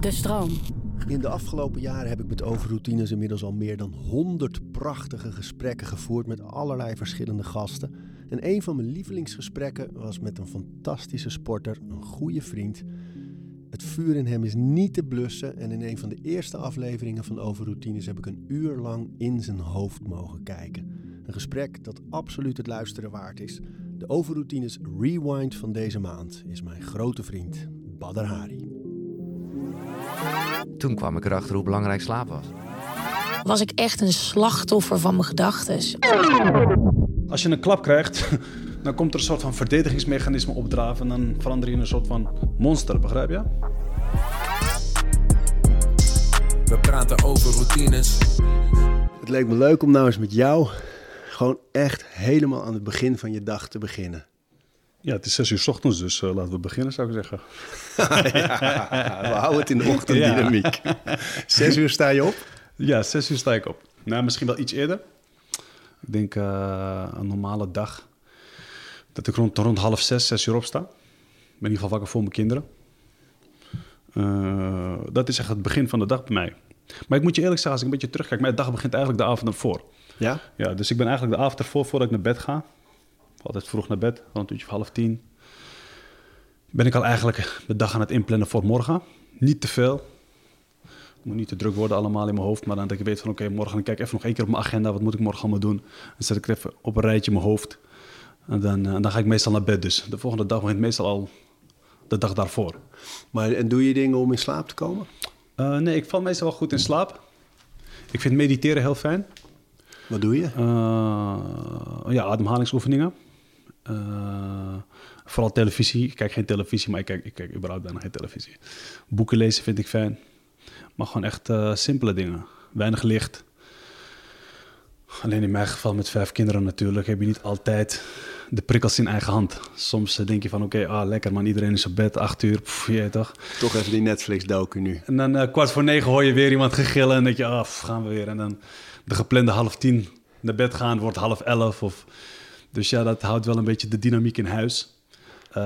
De stroom. In de afgelopen jaren heb ik met overroutines inmiddels al meer dan 100 prachtige gesprekken gevoerd met allerlei verschillende gasten. En een van mijn lievelingsgesprekken was met een fantastische sporter, een goede vriend. Het vuur in hem is niet te blussen en in een van de eerste afleveringen van Overroutines heb ik een uur lang in zijn hoofd mogen kijken. Een gesprek dat absoluut het luisteren waard is. De Overroutines Rewind van deze maand is mijn grote vriend Badr Hari. Toen kwam ik erachter hoe belangrijk slaap was. Was ik echt een slachtoffer van mijn gedachten? Als je een klap krijgt, dan komt er een soort van verdedigingsmechanisme opdraven. En dan verander je in een soort van monster, begrijp je? We praten over routines. Het leek me leuk om nou eens met jou gewoon echt helemaal aan het begin van je dag te beginnen. Ja, het is zes uur 's ochtends, dus eh, laten we beginnen, zou ik zeggen. we houden het in de ochtenddynamiek. Zes uur sta je op? Ja, zes uur sta ik op. Nou, misschien wel iets eerder. Ik denk eh, een normale dag dat ik rond, rond half zes, zes uur opsta. Ik ben in ieder geval wakker voor mijn kinderen. Eh, dat is echt het begin van de dag bij mij. Maar ik moet je eerlijk zeggen, als ik een beetje terugkijk, mijn dag begint eigenlijk de avond ervoor. Ja? Ja, dus ik ben eigenlijk de avond ervoor, voordat ik naar bed ga, altijd vroeg naar bed, rond een uurtje of half tien, ben ik al eigenlijk de dag aan het inplannen voor morgen. Niet te veel. Het moet niet te druk worden allemaal in mijn hoofd, maar dan dat ik weet van oké, morgen kijk ik even nog één keer op mijn agenda, wat moet ik morgen allemaal doen. Dan zet ik even op een rijtje in mijn hoofd. En dan, eh, dan ga ik meestal naar bed dus. De volgende dag begint meestal al de dag daarvoor. Maar en doe je dingen om in slaap te komen? Uh, nee, ik val meestal wel goed in slaap. Ik vind mediteren heel fijn. Wat doe je? Uh, ja, ademhalingsoefeningen. Uh, vooral televisie. Ik kijk geen televisie, maar ik kijk, ik kijk überhaupt bijna geen televisie. Boeken lezen vind ik fijn. Maar gewoon echt uh, simpele dingen. Weinig licht. Alleen in mijn geval met vijf kinderen natuurlijk heb je niet altijd de prikkels in eigen hand. Soms denk je van oké, okay, ah, lekker man, iedereen is op bed, acht uur, pff, je toch. Toch even die Netflix-docu nu. En dan uh, kwart voor negen hoor je weer iemand gegillen en denk je, ah, pff, gaan we weer. En dan de geplande half tien naar bed gaan wordt half elf. Of... Dus ja, dat houdt wel een beetje de dynamiek in huis. Uh,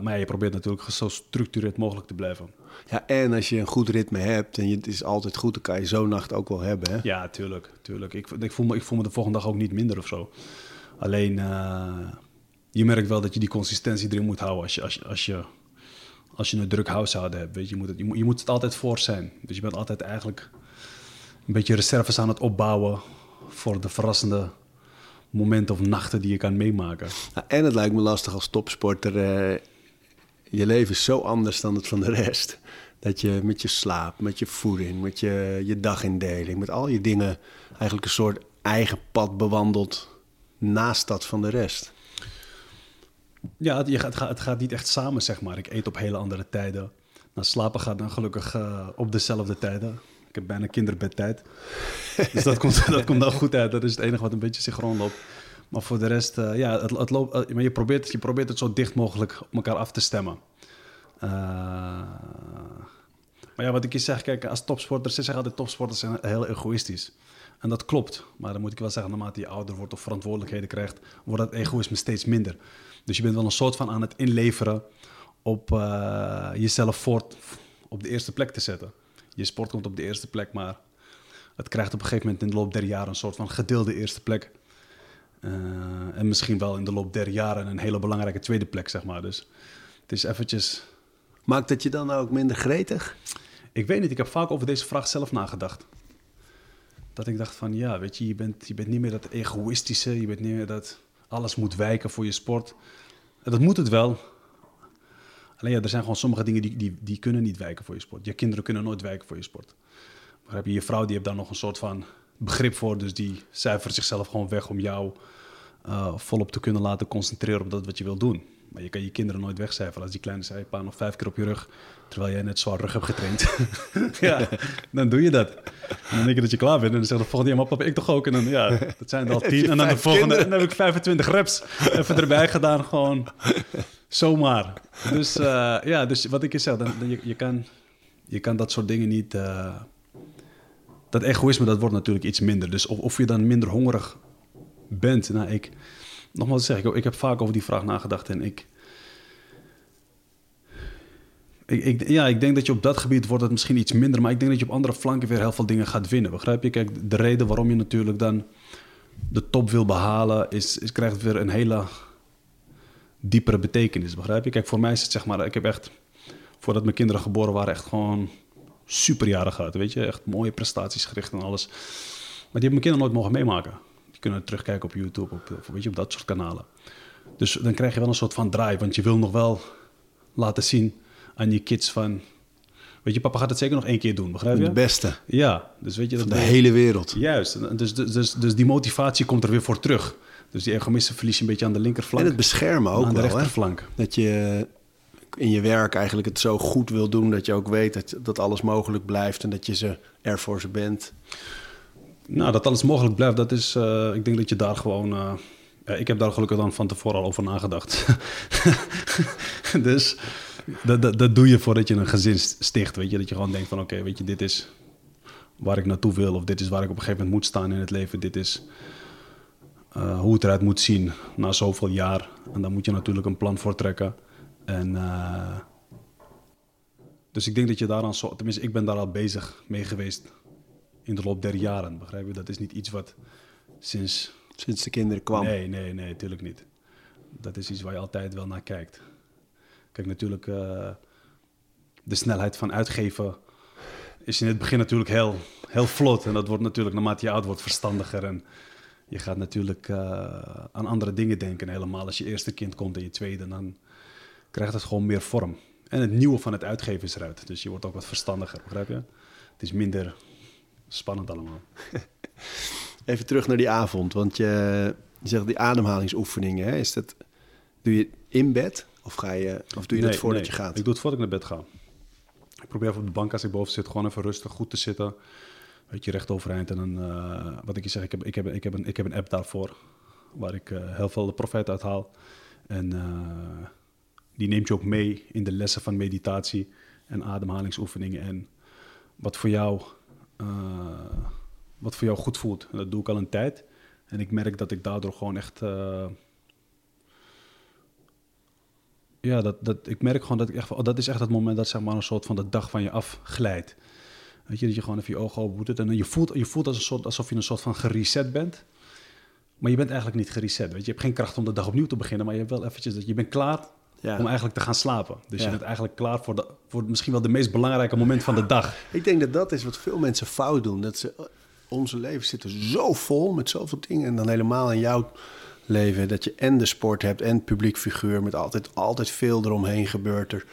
maar ja, je probeert natuurlijk zo structureerd mogelijk te blijven. Ja, en als je een goed ritme hebt en je, het is altijd goed, dan kan je zo'n nacht ook wel hebben. Hè? Ja, tuurlijk. tuurlijk. Ik, ik, voel me, ik voel me de volgende dag ook niet minder of zo. Alleen, uh, je merkt wel dat je die consistentie erin moet houden als je, als je, als je, als je een druk huishouden hebt. Weet je, je, moet het, je, moet, je moet het altijd voor zijn. Dus je bent altijd eigenlijk een beetje reserves aan het opbouwen voor de verrassende momenten of nachten die je kan meemaken. En het lijkt me lastig als topsporter. Uh, je leven is zo anders dan het van de rest. Dat je met je slaap, met je voeding, met je, je dagindeling, met al je dingen eigenlijk een soort eigen pad bewandelt naast dat van de rest. Ja, het, het, gaat, het gaat niet echt samen, zeg maar. Ik eet op hele andere tijden. Nou, slapen gaat dan gelukkig uh, op dezelfde tijden. Ik heb bijna kinderbedtijd. dus dat komt, dat komt dan goed uit. Dat is het enige wat een beetje synchroon loopt. Maar voor de rest, uh, ja, het, het loopt, uh, maar je, probeert, je probeert het zo dicht mogelijk op elkaar af te stemmen. Uh, maar ja, wat ik je zeg, kijk, als topsporters, ze zeggen altijd topsporters zijn heel egoïstisch. En dat klopt. Maar dan moet ik wel zeggen, naarmate je ouder wordt of verantwoordelijkheden krijgt, wordt dat egoïsme steeds minder. Dus je bent wel een soort van aan het inleveren op jezelf voort op de eerste plek te zetten. Je sport komt op de eerste plek, maar het krijgt op een gegeven moment in de loop der jaren een soort van gedeelde eerste plek. Uh, en misschien wel in de loop der jaren een hele belangrijke tweede plek, zeg maar. Dus het is eventjes... Maakt dat je dan ook minder gretig? Ik weet niet, ik heb vaak over deze vraag zelf nagedacht. Dat ik dacht van, ja, weet je, je bent, je bent niet meer dat egoïstische, je bent niet meer dat alles moet wijken voor je sport. En dat moet het wel. Alleen ja, er zijn gewoon sommige dingen die, die, die kunnen niet wijken voor je sport. Je kinderen kunnen nooit wijken voor je sport. Maar heb je je vrouw, die heeft daar nog een soort van begrip voor. Dus die cijfert zichzelf gewoon weg om jou uh, volop te kunnen laten concentreren op dat wat je wil doen. Maar je kan je kinderen nooit wegcijferen. Als die kleine zei, pa, nog vijf keer op je rug. Terwijl jij net zwaar rug hebt getraind. ja, dan doe je dat. En dan denk je dat je klaar bent. En dan zegt de volgende, ja, maar papa, ik toch ook. En dan, ja, dat zijn er al tien. En dan de volgende, dan heb ik 25 reps even erbij gedaan. Gewoon zomaar. Dus uh, ja, dus wat ik je zeg, dan, je, je, kan, je kan dat soort dingen niet... Uh, dat egoïsme, dat wordt natuurlijk iets minder. Dus of, of je dan minder hongerig bent. Nou, ik nogmaals zeg ik, ik heb vaak over die vraag nagedacht en ik, Ik, ik, ja, ik denk dat je op dat gebied wordt het misschien iets minder, maar ik denk dat je op andere flanken weer heel veel dingen gaat winnen. Begrijp je? Kijk, de reden waarom je natuurlijk dan de top wil behalen, is, is krijgt weer een hele diepere betekenis. Begrijp je? Kijk, voor mij is het zeg maar, ik heb echt, voordat mijn kinderen geboren waren, echt gewoon superjaren gehad. Weet je, echt mooie prestaties gericht en alles. Maar die hebben mijn kinderen nooit mogen meemaken. Die kunnen terugkijken op YouTube, op, op, weet je, op dat soort kanalen. Dus dan krijg je wel een soort van draai, want je wil nog wel laten zien aan je kids van... Weet je, papa gaat het zeker nog één keer doen, begrijp je? De beste Ja, dus weet je... van Dat de hele wereld. Juist, dus, dus, dus, dus die motivatie komt er weer voor terug. Dus die egoïsme verlies je een beetje aan de linkerflank. En het beschermen ook aan de wel, hè? rechterflank. Dat je in je werk eigenlijk het zo goed wil doen... dat je ook weet dat, dat alles mogelijk blijft... en dat je ze er voor ze bent. Nou, dat alles mogelijk blijft, dat is... eh, ik denk dat je daar gewoon... eh, ja, ik heb daar gelukkig dan van tevoren al over nagedacht. dus dat, dat, dat doe je voordat je een gezin sticht, weet je. Dat je gewoon denkt van, oké, weet je, dit is waar ik naartoe wil... of dit is waar ik op een gegeven moment moet staan in het leven. Dit is eh, hoe het eruit moet zien na zoveel jaar. En daar moet je natuurlijk een plan voor trekken. En... eh, dus ik denk dat je daaraan zo... Tenminste, ik ben daar al bezig mee geweest in de loop der jaren, begrijp je? Dat is niet iets wat sinds... Sinds de kinderen kwam. Nee, nee, nee, natuurlijk niet. Dat is iets waar je altijd wel naar kijkt. Kijk, natuurlijk, eh, de snelheid van uitgeven is in het begin natuurlijk heel, heel vlot. En dat wordt natuurlijk, naarmate je oud wordt, verstandiger. En je gaat natuurlijk eh, aan andere dingen denken. Helemaal als je eerste kind komt en je tweede, dan krijgt het gewoon meer vorm. En het nieuwe van het uitgeven is eruit. Dus je wordt ook wat verstandiger, begrijp je? Het is minder spannend allemaal. Even terug naar die avond, want je, je zegt die ademhalingsoefeningen, hè? Is dat, doe je in bed of, ga je, of doe je dat Nee, voordat nee. je gaat? Ik doe het voordat ik naar bed ga. Ik probeer even op de bank als ik boven zit gewoon even rustig goed te zitten. Weet je, recht overeind. En dan, eh, wat ik je zeg, ik heb, ik, heb, ik, heb een, ik heb een app daarvoor. Waar ik eh, heel veel de profijt uit haal. En eh, die neemt je ook mee in de lessen van meditatie en ademhalingsoefeningen. En wat voor jou, wat voor jou goed voelt. Dat doe ik al een tijd. En ik merk dat ik daardoor gewoon echt... ja, dat, dat, ik merk gewoon dat ik echt, oh, dat is echt het moment dat zeg maar een soort van de dag van je afglijdt. Weet je, dat je gewoon even je ogen open doet en dan je voelt, je voelt als een soort, alsof je een soort van gereset bent. Maar je bent eigenlijk niet gereset, weet je. Je hebt geen kracht om de dag opnieuw te beginnen, maar je hebt wel eventjes dat je bent klaar Ja. om eigenlijk te gaan slapen. Dus Ja. je bent eigenlijk klaar voor, de, voor misschien wel de meest belangrijke moment van de dag. Ik denk dat dat is wat veel mensen fout doen. Dat ze, onze leven zitten zo vol met zoveel dingen. En dan helemaal in jouw leven. Dat je en de sport hebt en publiek figuur. Met altijd, altijd veel eromheen gebeurt er.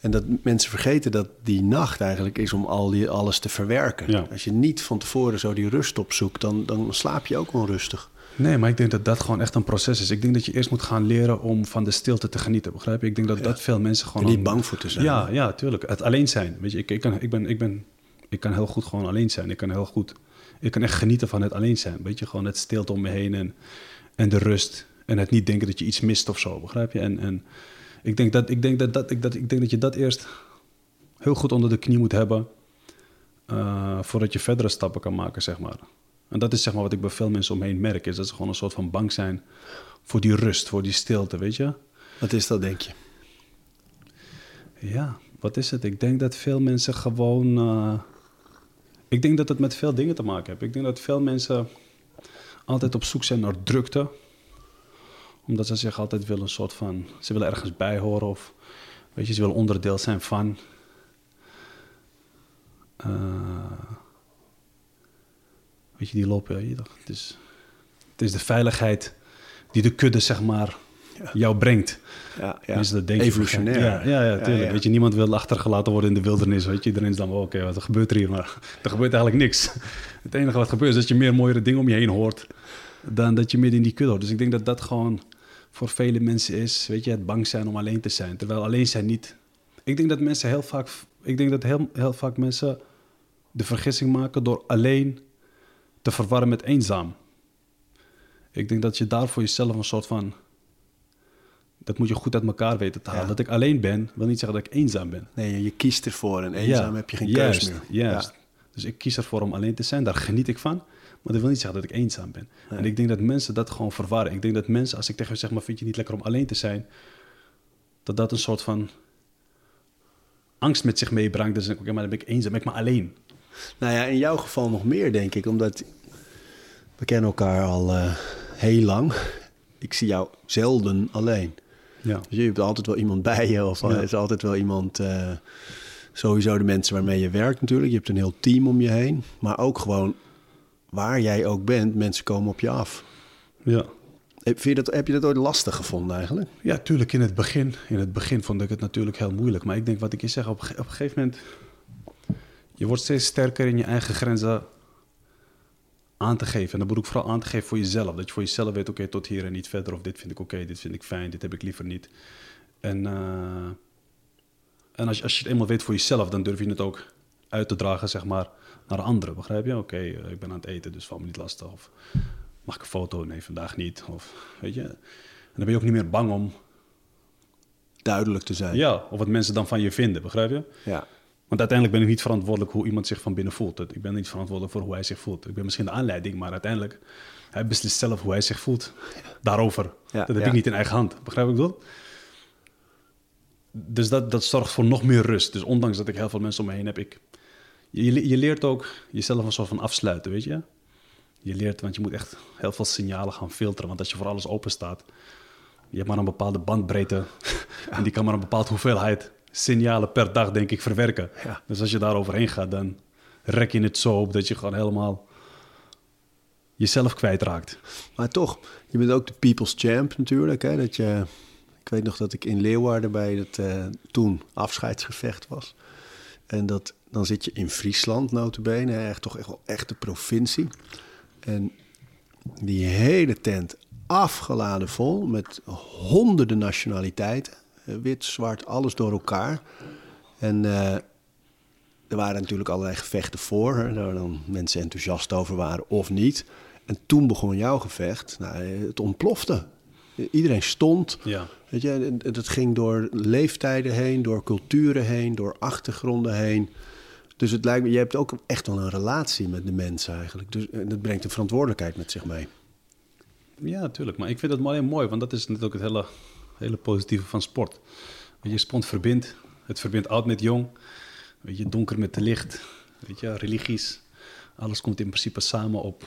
En dat mensen vergeten dat die nacht eigenlijk is om al die, alles te verwerken. Ja. Als je niet van tevoren zo die rust opzoekt, dan, dan slaap je ook onrustig. Nee, maar ik denk dat dat gewoon echt een proces is. Ik denk dat je eerst moet gaan leren om van de stilte te genieten, begrijp je? Ik denk dat dat veel mensen gewoon... En niet bang voor te zijn. Ja, ja, tuurlijk. Het alleen zijn. Weet je, ik, ik, kan, ik, ben, ik, ben, ik kan heel goed gewoon alleen zijn. Ik kan heel goed... Ik kan echt genieten van het alleen zijn. Weet je, gewoon het stilte om me heen en, en de rust. En het niet denken dat je iets mist of zo, begrijp je? En, en ik, denk dat, ik, denk dat, dat, ik, dat, ik denk dat je dat eerst heel goed onder de knie moet hebben... eh, voordat je verdere stappen kan maken, zeg maar. En dat is zeg maar wat ik bij veel mensen omheen merk... is dat ze gewoon een soort van bang zijn voor die rust, voor die stilte, weet je? Wat is dat, denk je? Ja, wat is het? Ik denk dat veel mensen gewoon. eh, ik denk dat het met veel dingen te maken heeft. Ik denk dat veel mensen altijd op zoek zijn naar drukte. Omdat ze zich altijd willen een soort van. Ze willen ergens bij horen of. Weet je, ze willen onderdeel zijn van. Eh, weet je, die lopen. Hier, het, is, het is de veiligheid die de kudde, zeg maar, jou brengt. Ja, ja. Is dat denk Evolutionair. Ja, ja, ja, tuurlijk. ja. Weet je, niemand wil achtergelaten worden in de wildernis. Weet je, iedereen is dan oké, wat gebeurt er hier? Maar er gebeurt eigenlijk niks. Het enige wat gebeurt is dat je meer mooiere dingen om je heen hoort dan dat je midden in die kudde hoort. Dus ik denk dat dat gewoon voor vele mensen is, weet je, het bang zijn om alleen te zijn. Terwijl alleen zijn niet... Ik denk dat mensen heel vaak... Ik denk dat heel, heel vaak mensen de vergissing maken door alleen te verwarren met eenzaam. Ik denk dat je daar voor jezelf een soort van... Dat moet je goed uit elkaar weten te halen. Ja. Dat ik alleen ben, wil niet zeggen dat ik eenzaam ben. Nee, je- kiest ervoor en eenzaam Ja, heb je geen juist, keus meer. Juist. Dus ik kies ervoor om alleen te zijn, daar geniet ik van. Maar dat wil niet zeggen dat ik eenzaam ben. En ik denk dat mensen dat gewoon verwarren. Ik denk dat mensen, als ik tegen hen zeg, maar vind je niet lekker om alleen te zijn, dat dat een soort van angst met zich meebrengt. Dus ik, oké, maar dan ben ik eenzaam, ben ik maar alleen. Nou ja, in jouw geval nog meer, denk ik. Omdat we kennen elkaar al eh, heel lang. Ik zie jou zelden alleen. Ja. Dus je hebt altijd wel iemand bij je. Of Ja. er is altijd wel iemand... eh, sowieso de mensen waarmee je werkt natuurlijk. Je hebt een heel team om je heen. Maar ook gewoon waar jij ook bent, mensen komen op je af. Ja. Heb je dat, heb je dat ooit lastig gevonden eigenlijk? Ja, tuurlijk in het begin. In het begin vond ik het natuurlijk heel moeilijk. Maar ik denk wat ik je zeg, op, op een gegeven moment... Je wordt steeds sterker in je eigen grenzen aan te geven. En dan bedoel ik vooral aan te geven voor jezelf. Dat je voor jezelf weet, oké, tot hier en niet verder. Of dit vind ik oké, dit vind ik fijn, dit heb ik liever niet. En, eh, en als, je, als je het eenmaal weet voor jezelf, dan durf je het ook uit te dragen, zeg maar, naar anderen. Begrijp je? Oké, eh, ik ben aan het eten, dus valt me niet lastig. Of mag ik een foto? Nee, vandaag niet. Of, weet je? En dan ben je ook niet meer bang om Duidelijk te zijn. ja, of wat mensen dan van je vinden, begrijp je? ja. Want uiteindelijk ben ik niet verantwoordelijk hoe iemand zich van binnen voelt. Ik ben niet verantwoordelijk voor hoe hij zich voelt. Ik ben misschien de aanleiding, maar uiteindelijk... Hij beslist zelf hoe hij zich voelt daarover. Ja, dat heb ja. ik niet in eigen hand. Begrijp ik dat? Dus dat, dat zorgt voor nog meer rust. Dus ondanks dat ik heel veel mensen om me heen heb, ik... Je, je- leert ook jezelf een soort van afsluiten, weet je? Je leert, want je moet echt heel veel signalen gaan filteren. Want als je voor alles open staat, je hebt maar een bepaalde bandbreedte. En die kan maar een bepaalde hoeveelheid signalen per dag, denk ik, verwerken. Ja. Dus als je daar overheen gaat, dan rek je het zo op dat je gewoon helemaal jezelf kwijtraakt. Maar toch, je bent ook de people's champ natuurlijk. Hè? Dat je, ik weet nog dat ik in Leeuwarden bij het eh, toen afscheidsgevecht was. En dat, dan zit je in Friesland notabene, echt, toch echt wel echt de provincie. En die hele tent afgeladen vol met honderden nationaliteiten. Eh, Wit, zwart, alles door elkaar. En eh, er waren natuurlijk allerlei gevechten voor, hè, waar dan mensen enthousiast over waren of niet. En toen begon jouw gevecht. Nou, eh, het ontplofte. Iedereen stond. Ja. Weet je, het ging door leeftijden heen, door culturen heen, door achtergronden heen. Dus het lijkt me, je hebt ook echt wel een relatie met de mensen eigenlijk. Dus en dat brengt een verantwoordelijkheid met zich mee. Ja, natuurlijk. Maar ik vind maar heel mooi, want dat is natuurlijk het hele, hele positieve van sport. Weet je, sport verbindt. Het verbindt oud met jong. Weet je, donker met de licht. Weet je, religies. Alles komt in principe samen op.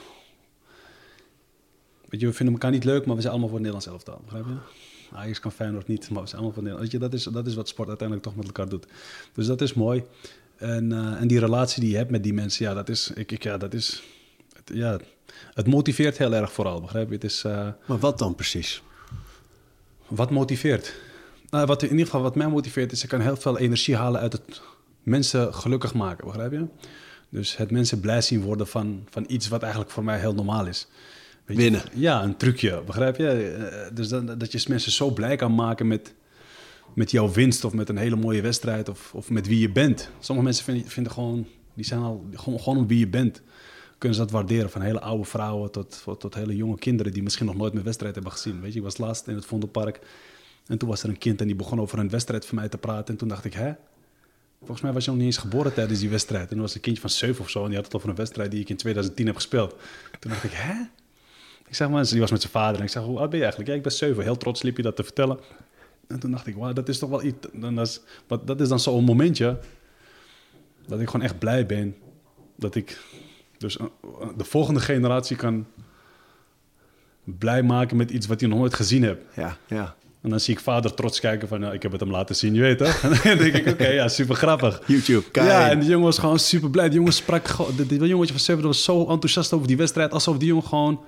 Weet je, we vinden elkaar niet leuk, maar we zijn allemaal voor het Nederlands elftal. Begrijp je? Ajax kan Feyenoord niet, maar we zijn allemaal voor Nederland. Weet je, dat is, dat is wat sport uiteindelijk toch met elkaar doet. Dus dat is mooi. En, eh, en die relatie die je hebt met die mensen, ja, dat is... Ik, ik, ja, dat is het, ja, het motiveert heel erg vooral, begrijp je? Het is... eh, Maar wat dan precies? wat motiveert? Nou, wat in ieder geval wat mij motiveert is, ik kan heel veel energie halen uit het mensen gelukkig maken, begrijp je? Dus het mensen blij zien worden van, van iets wat eigenlijk voor mij heel normaal is. Weet je? Winnen. Ja, een trucje, begrijp je? Eh, Dus dan, dat je mensen zo blij kan maken met, met jouw winst of met een hele mooie wedstrijd of, of met wie je bent. Sommige mensen vinden, vinden gewoon, die zijn al gewoon, om wie je bent. Kunnen ze dat waarderen, van hele oude vrouwen tot, tot, hele jonge kinderen die misschien nog nooit mijn wedstrijd hebben gezien. Weet je, ik was laatst in het Vondelpark en toen was er een kind en die begon over een wedstrijd van mij te praten. En toen dacht ik, hè? Volgens mij was je nog niet eens geboren tijdens die wedstrijd. En er was een kindje van zeven of zo en die had het over een wedstrijd die ik in 2010 heb gespeeld. Toen dacht ik, hè? Ik zeg maar, die was met zijn vader en ik zeg, hoe oud ben je eigenlijk? Ja, ik ben zeven. Heel trots liep je dat te vertellen. En toen dacht ik, wauw, dat is toch wel iets. En dat, is, wat, dat is dan zo'n momentje dat ik gewoon echt blij ben dat ik dus eh, de volgende generatie kan blij maken met iets wat hij nog nooit gezien heeft. Ja, ja. En dan zie ik vader trots kijken van, nou, ik heb het hem laten zien, je weet toch? En dan denk ik, oké, ja, super grappig. YouTube, kijk. Ja, en die jongen was gewoon super blij. Die jongen sprak dit jongetje van Seven was zo enthousiast over die wedstrijd, alsof die jongen gewoon,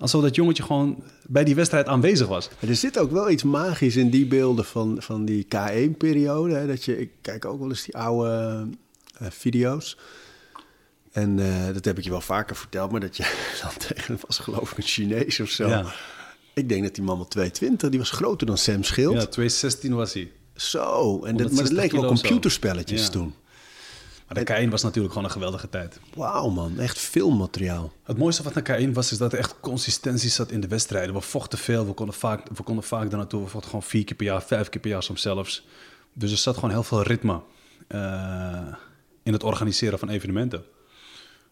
alsof dat jongetje gewoon bij die wedstrijd aanwezig was. Maar Er zit ook wel iets magisch in die beelden van, van die K1-periode. hè, Dat je, ik kijk ook wel eens die oude eh, video's. En eh, dat heb ik je wel vaker verteld, maar dat je dan tegen was geloof ik een Chinees of zo. Ja. Ik denk dat die man wel 220, die was groter dan Sam Schild. Ja, 2016 was hij. Zo, en dat, maar 160 leek wel computerspelletjes Ja. toen. K1 was natuurlijk gewoon een geweldige tijd. Wauw man, echt filmmateriaal. Het mooiste van de K1 was is dat er echt consistentie zat in de wedstrijden. We vochten veel, we konden vaak, we konden vaak daar naartoe. We vochten gewoon vier keer per jaar, vijf keer per jaar soms zelfs. Dus er zat gewoon heel veel ritme eh, in het organiseren van evenementen.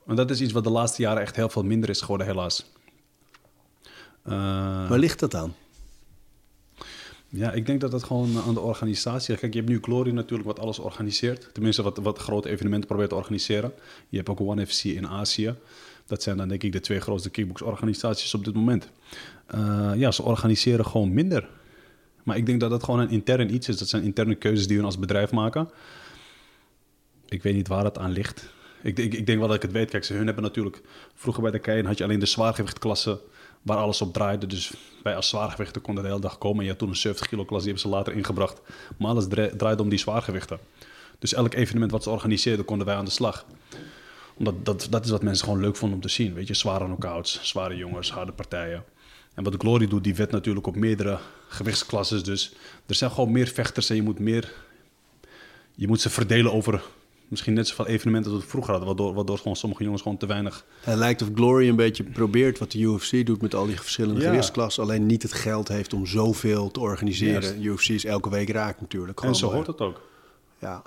En dat is iets wat de laatste jaren echt heel veel minder is geworden, helaas. Eh, Waar ligt dat aan? Ja, ik denk dat het gewoon aan de organisatie. Kijk, je hebt nu Glory natuurlijk wat alles organiseert. Tenminste, wat, wat grote evenementen probeert te organiseren. Je hebt ook One FC in Azië. Dat zijn dan denk ik de twee grootste kickbox-organisaties op dit moment. Eh, ja, ze organiseren gewoon minder. Maar ik denk dat dat gewoon een intern iets is. Dat zijn interne keuzes die hun als bedrijf maken. Ik weet niet waar het aan ligt. Ik, ik, ik denk wel dat ik het weet. Kijk, ze hun hebben natuurlijk... Vroeger bij de Keien had je alleen de zwaargewichtklasse waar alles op draaide. Dus wij als zwaargewichten konden de hele dag komen. En je had toen een 70 kilo klasse, die hebben ze later ingebracht. Maar alles dra- draaide om die zwaargewichten. Dus elk evenement wat ze organiseerden, konden wij aan de slag. Omdat dat, dat is wat mensen gewoon leuk vonden om te zien. Weet je, zware knockouts, zware jongens, harde partijen. En wat Glory doet, die wet natuurlijk op meerdere gewichtsklasses. Dus er zijn gewoon meer vechters en je moet meer... Je moet ze verdelen over misschien net zoveel evenementen als we vroeger hadden. Waardoor, waardoor gewoon sommige jongens gewoon te weinig... Het lijkt of Glory een beetje probeert wat de UFC doet met al die verschillende Ja. gewichtsklassen. Alleen niet het geld heeft om zoveel te organiseren. UFC is elke week raak natuurlijk. En zo hoort het ook. Ja.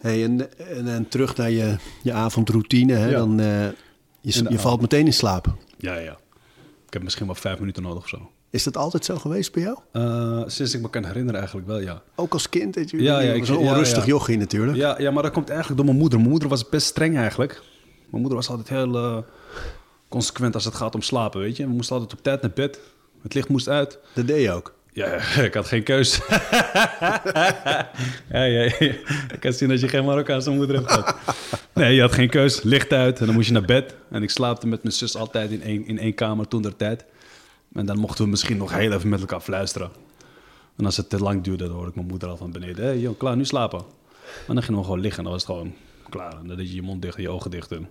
Hey, en, en, en terug naar je, je avondroutine. Hè? Ja. Dan, eh, je, je valt meteen in slaap. Ja, ja. Ik heb misschien wel vijf minuten nodig of zo. Is dat altijd zo geweest bij jou? Eh, sinds ik me kan herinneren eigenlijk wel, ja. Ook als kind? je, Ja, ja, ik- was een onrustig ja. jochie natuurlijk. Ja, ja, maar dat komt eigenlijk door mijn moeder. Mijn moeder was best streng eigenlijk. Mijn moeder was altijd heel eh, consequent als het gaat om slapen, weet je. We moesten altijd op tijd naar bed. Het licht moest uit. Dat deed je ook. Ja, ik had geen keus. ja, ja, ja. Ik kan zien dat je geen Marokkaanse moeder hebt gehad. Nee, je had geen keus. Licht uit en dan moest je naar bed. En ik slaapte met mijn zus altijd in één, in één kamer toen der tijd. En dan mochten we misschien nog heel even met elkaar fluisteren. En als het te lang duurde, dan hoorde ik mijn moeder al van beneden. Hé, hey, joh, klaar, nu slapen. En dan gingen we gewoon liggen en dan was het gewoon klaar. Dan deed je je mond dicht en je ogen dicht. En...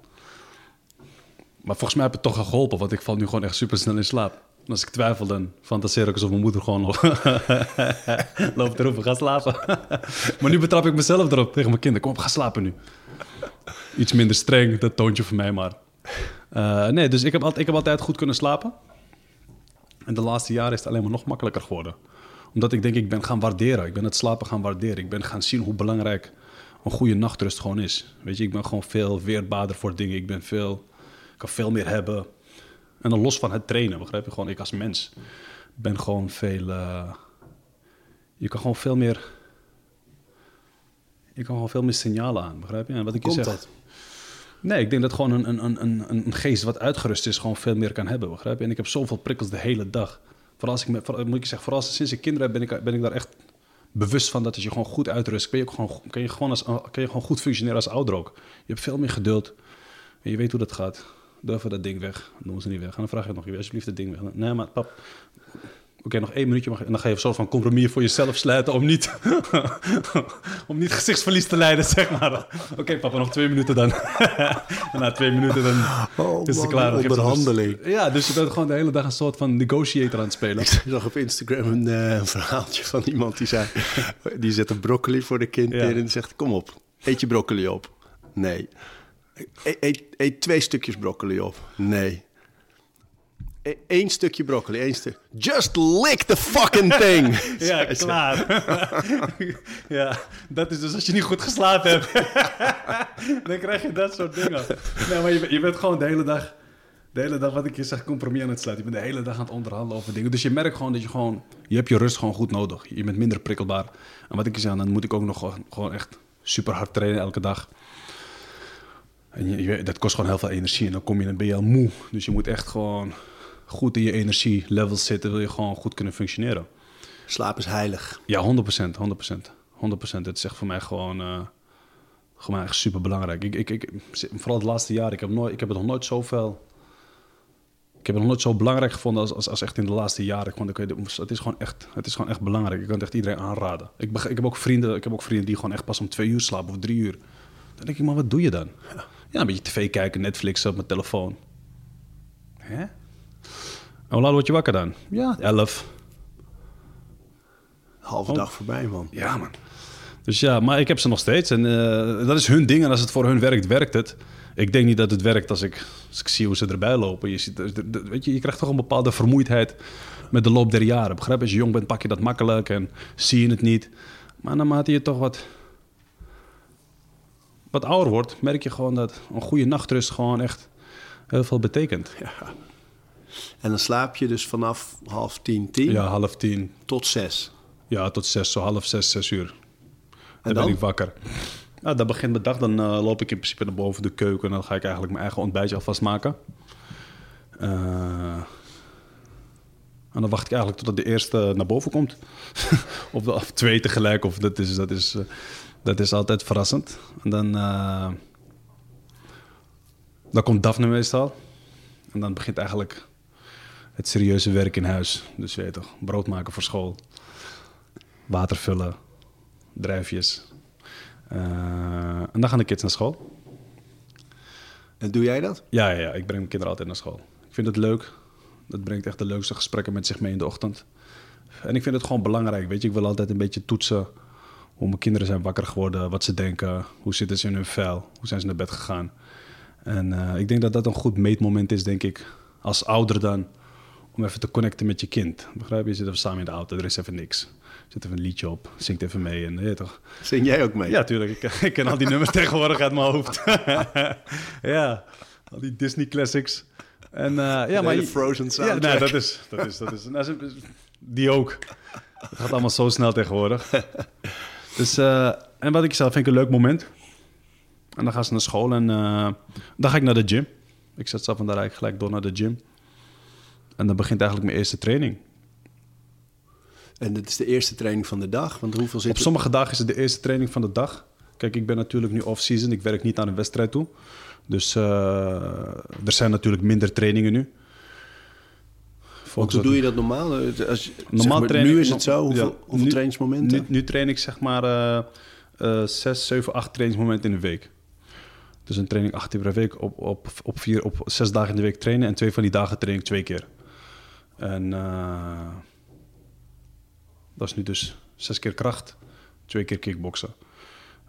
Maar volgens mij heb het toch geholpen, want ik val nu gewoon echt super snel in slaap. Als ik twijfel, dan fantaseer ik alsof mijn moeder gewoon nog loopt erop en ga slapen. maar nu betrap ik mezelf erop tegen mijn kinderen. Kom op, ga slapen nu. Iets minder streng, dat toontje voor mij, maar... Eh, nee, dus ik heb, altijd, ik heb altijd goed kunnen slapen. En de laatste jaren is het alleen maar nog makkelijker geworden. Omdat ik denk, ik ben gaan waarderen. Ik ben het slapen gaan waarderen. Ik ben gaan zien hoe belangrijk een goede nachtrust gewoon is. Weet je, ik ben gewoon veel weerbaarder voor dingen. Ik ben veel... Ik kan veel meer hebben. En dan los van het trainen, begrijp je? Gewoon, ik als mens ben gewoon veel... eh, je kan gewoon veel meer... Je kan gewoon veel meer signalen aan, begrijp je? En wat ik je zeg... dat? Nee, ik denk dat gewoon een, een, een, een, geest wat uitgerust is, gewoon veel meer kan hebben, begrijp je? En ik heb zoveel prikkels de hele dag. Vooral als ik, moet ik zeggen, vooral sinds ik kinderen heb, ben ik, ben ik daar echt bewust van dat als je gewoon goed uitrust, kun je, ook gewoon, kun je, gewoon als, kun je gewoon goed functioneren als ouder ook. Je hebt veel meer geduld en je weet hoe dat gaat. Doe even dat ding weg. Doen ze niet weg. En dan vraag je nog, alsjeblieft dat ding weg. Nee, maar pap, Oké, nog één minuutje. Mag, en dan ga je een soort van compromis voor jezelf sluiten om niet, om niet gezichtsverlies te leiden, zeg maar. Oké, papa, nog twee minuten dan. na twee minuten dan Oh, is het klaar. Ze onderhandeling. dus- ja, dus je bent gewoon de hele dag een soort van negotiator aan het spelen. Ik zag op Instagram een, eh, een verhaaltje van iemand die zei... die zet een broccoli voor de kind Ja. in en zegt... kom op, eet je broccoli op. Nee. Eet, eet twee stukjes broccoli op. Nee. Eén stukje broccoli, één stuk. Just lick the fucking thing. Ja, klaar. ja, dat is dus als je niet goed geslapen hebt. dan krijg je dat soort dingen. Nee, maar je, bent- je bent gewoon de hele dag... De hele dag, wat ik je zeg, compromis aan het sluiten. Je bent de hele dag aan het onderhandelen over dingen. Dus je merkt gewoon dat je gewoon... Je hebt je rust gewoon goed nodig. Je bent minder prikkelbaar. En wat ik je zeg, dan moet ik ook nog gewoon- gewoon echt super hard trainen elke dag. En je, je- dat kost gewoon heel veel energie. En dan kom je, dan ben je al moe. Dus je moet echt gewoon goed in je energielevels zitten. Wil je gewoon goed kunnen functioneren. Slaap is heilig. Ja, 100 procent, 100 procent. 100 procent. Het is echt voor mij gewoon, gewoon echt super belangrijk. Ik, ik, ik, vooral het laatste jaar, ik heb, nooit, ik heb het nog nooit zoveel... Ik heb het nog nooit zo belangrijk gevonden als, als, als echt in de laatste jaren. Want het, is gewoon echt, het is gewoon echt belangrijk. Ik kan het echt iedereen aanraden. Ik, ik, heb ook vrienden, ik heb ook vrienden die gewoon echt pas om twee uur slapen of drie uur. Dan denk ik, maar wat doe je dan? Ja, een beetje tv kijken, Netflix op mijn telefoon. Hè? Hoe laat word je wakker dan? Ja, elf. Halve Oh. dag voorbij, man. Ja, man. Dus ja, maar ik heb ze nog steeds. En eh, dat is hun ding. En als het voor hun werkt, werkt het. Ik denk niet dat het werkt als ik, als ik zie hoe ze erbij lopen. Je, ziet, weet je, je krijgt toch een bepaalde vermoeidheid met de loop der jaren. Begrijp je? Als je jong bent, pak je dat makkelijk en zie je het niet. Maar naarmate je toch wat, wat ouder wordt, merk je gewoon dat een goede nachtrust gewoon echt heel veel betekent. En dan slaap je dus vanaf half tien, tien Ja, half tien. tot zes. Ja, tot zes, zo half zes, zes uur. Dan, dan? ben ik wakker. Nou, dan begint mijn dag. Dan eh, loop ik in principe naar boven de keuken. En dan ga ik eigenlijk mijn eigen ontbijtje alvast maken. Eh, en dan wacht ik eigenlijk totdat de eerste naar boven komt. of, de, of twee tegelijk. Of dat, is, dat, is, eh, dat is altijd verrassend. En dan, dan komt Daphne meestal. En dan begint eigenlijk het serieuze werk in huis. Dus je weet toch, brood maken voor school. Water vullen. Drijfjes. Eh, en dan gaan de kids naar school. En doe jij dat? Ja, ja, ja, ik breng mijn kinderen altijd naar school. Ik vind het leuk. Dat brengt echt de leukste gesprekken met zich mee in de ochtend. En ik vind het gewoon belangrijk. Weet je, ik wil altijd een beetje toetsen hoe mijn kinderen zijn wakker geworden, wat ze denken, hoe zitten ze in hun vel, hoe zijn ze naar bed gegaan. En eh, ik denk dat dat een goed meetmoment is, denk ik, als ouder dan, om even te connecten met je kind. Begrijp je? Je zit even samen in de auto, er is even niks. Zet even een liedje op, zingt even mee en je weet toch. Zing jij ook mee? Ja, tuurlijk. Ik, ik ken al die nummers tegenwoordig uit mijn hoofd. ja, al die Disney classics. En, uh, ja, De maar Frozen Ja, soundtrack. nee, dat is, dat is, dat is, nou, die ook. Het gaat allemaal zo snel tegenwoordig. Dus, eh, en wat ik zelf vind ik een leuk moment. En dan gaan ze naar school en eh, dan ga ik naar de gym. Ik zet zelf vandaar eigenlijk gelijk door naar de gym. En dan begint eigenlijk mijn eerste training. En dit is de eerste training van de dag. Want hoeveel zit Op er- sommige dagen is het de eerste training van de dag. Kijk, ik ben natuurlijk nu off-season. Ik werk niet aan een wedstrijd toe. Dus eh, er zijn natuurlijk minder trainingen nu. Want hoe doe je dat normaal? Eh, Als, je- Normaal zeg maar, training- nu is het zo. Hoeveel, Ja, hoeveel nu- trainingsmomenten? Nu, nu train ik zeg maar eh, eh, zes, zeven, acht trainingsmomenten in de week. Dus een training acht keer per week. Op, op, op, vier, op zes dagen in de week trainen. En twee van die dagen train ik twee keer. En eh, dat is nu dus zes keer kracht, twee keer kickboksen.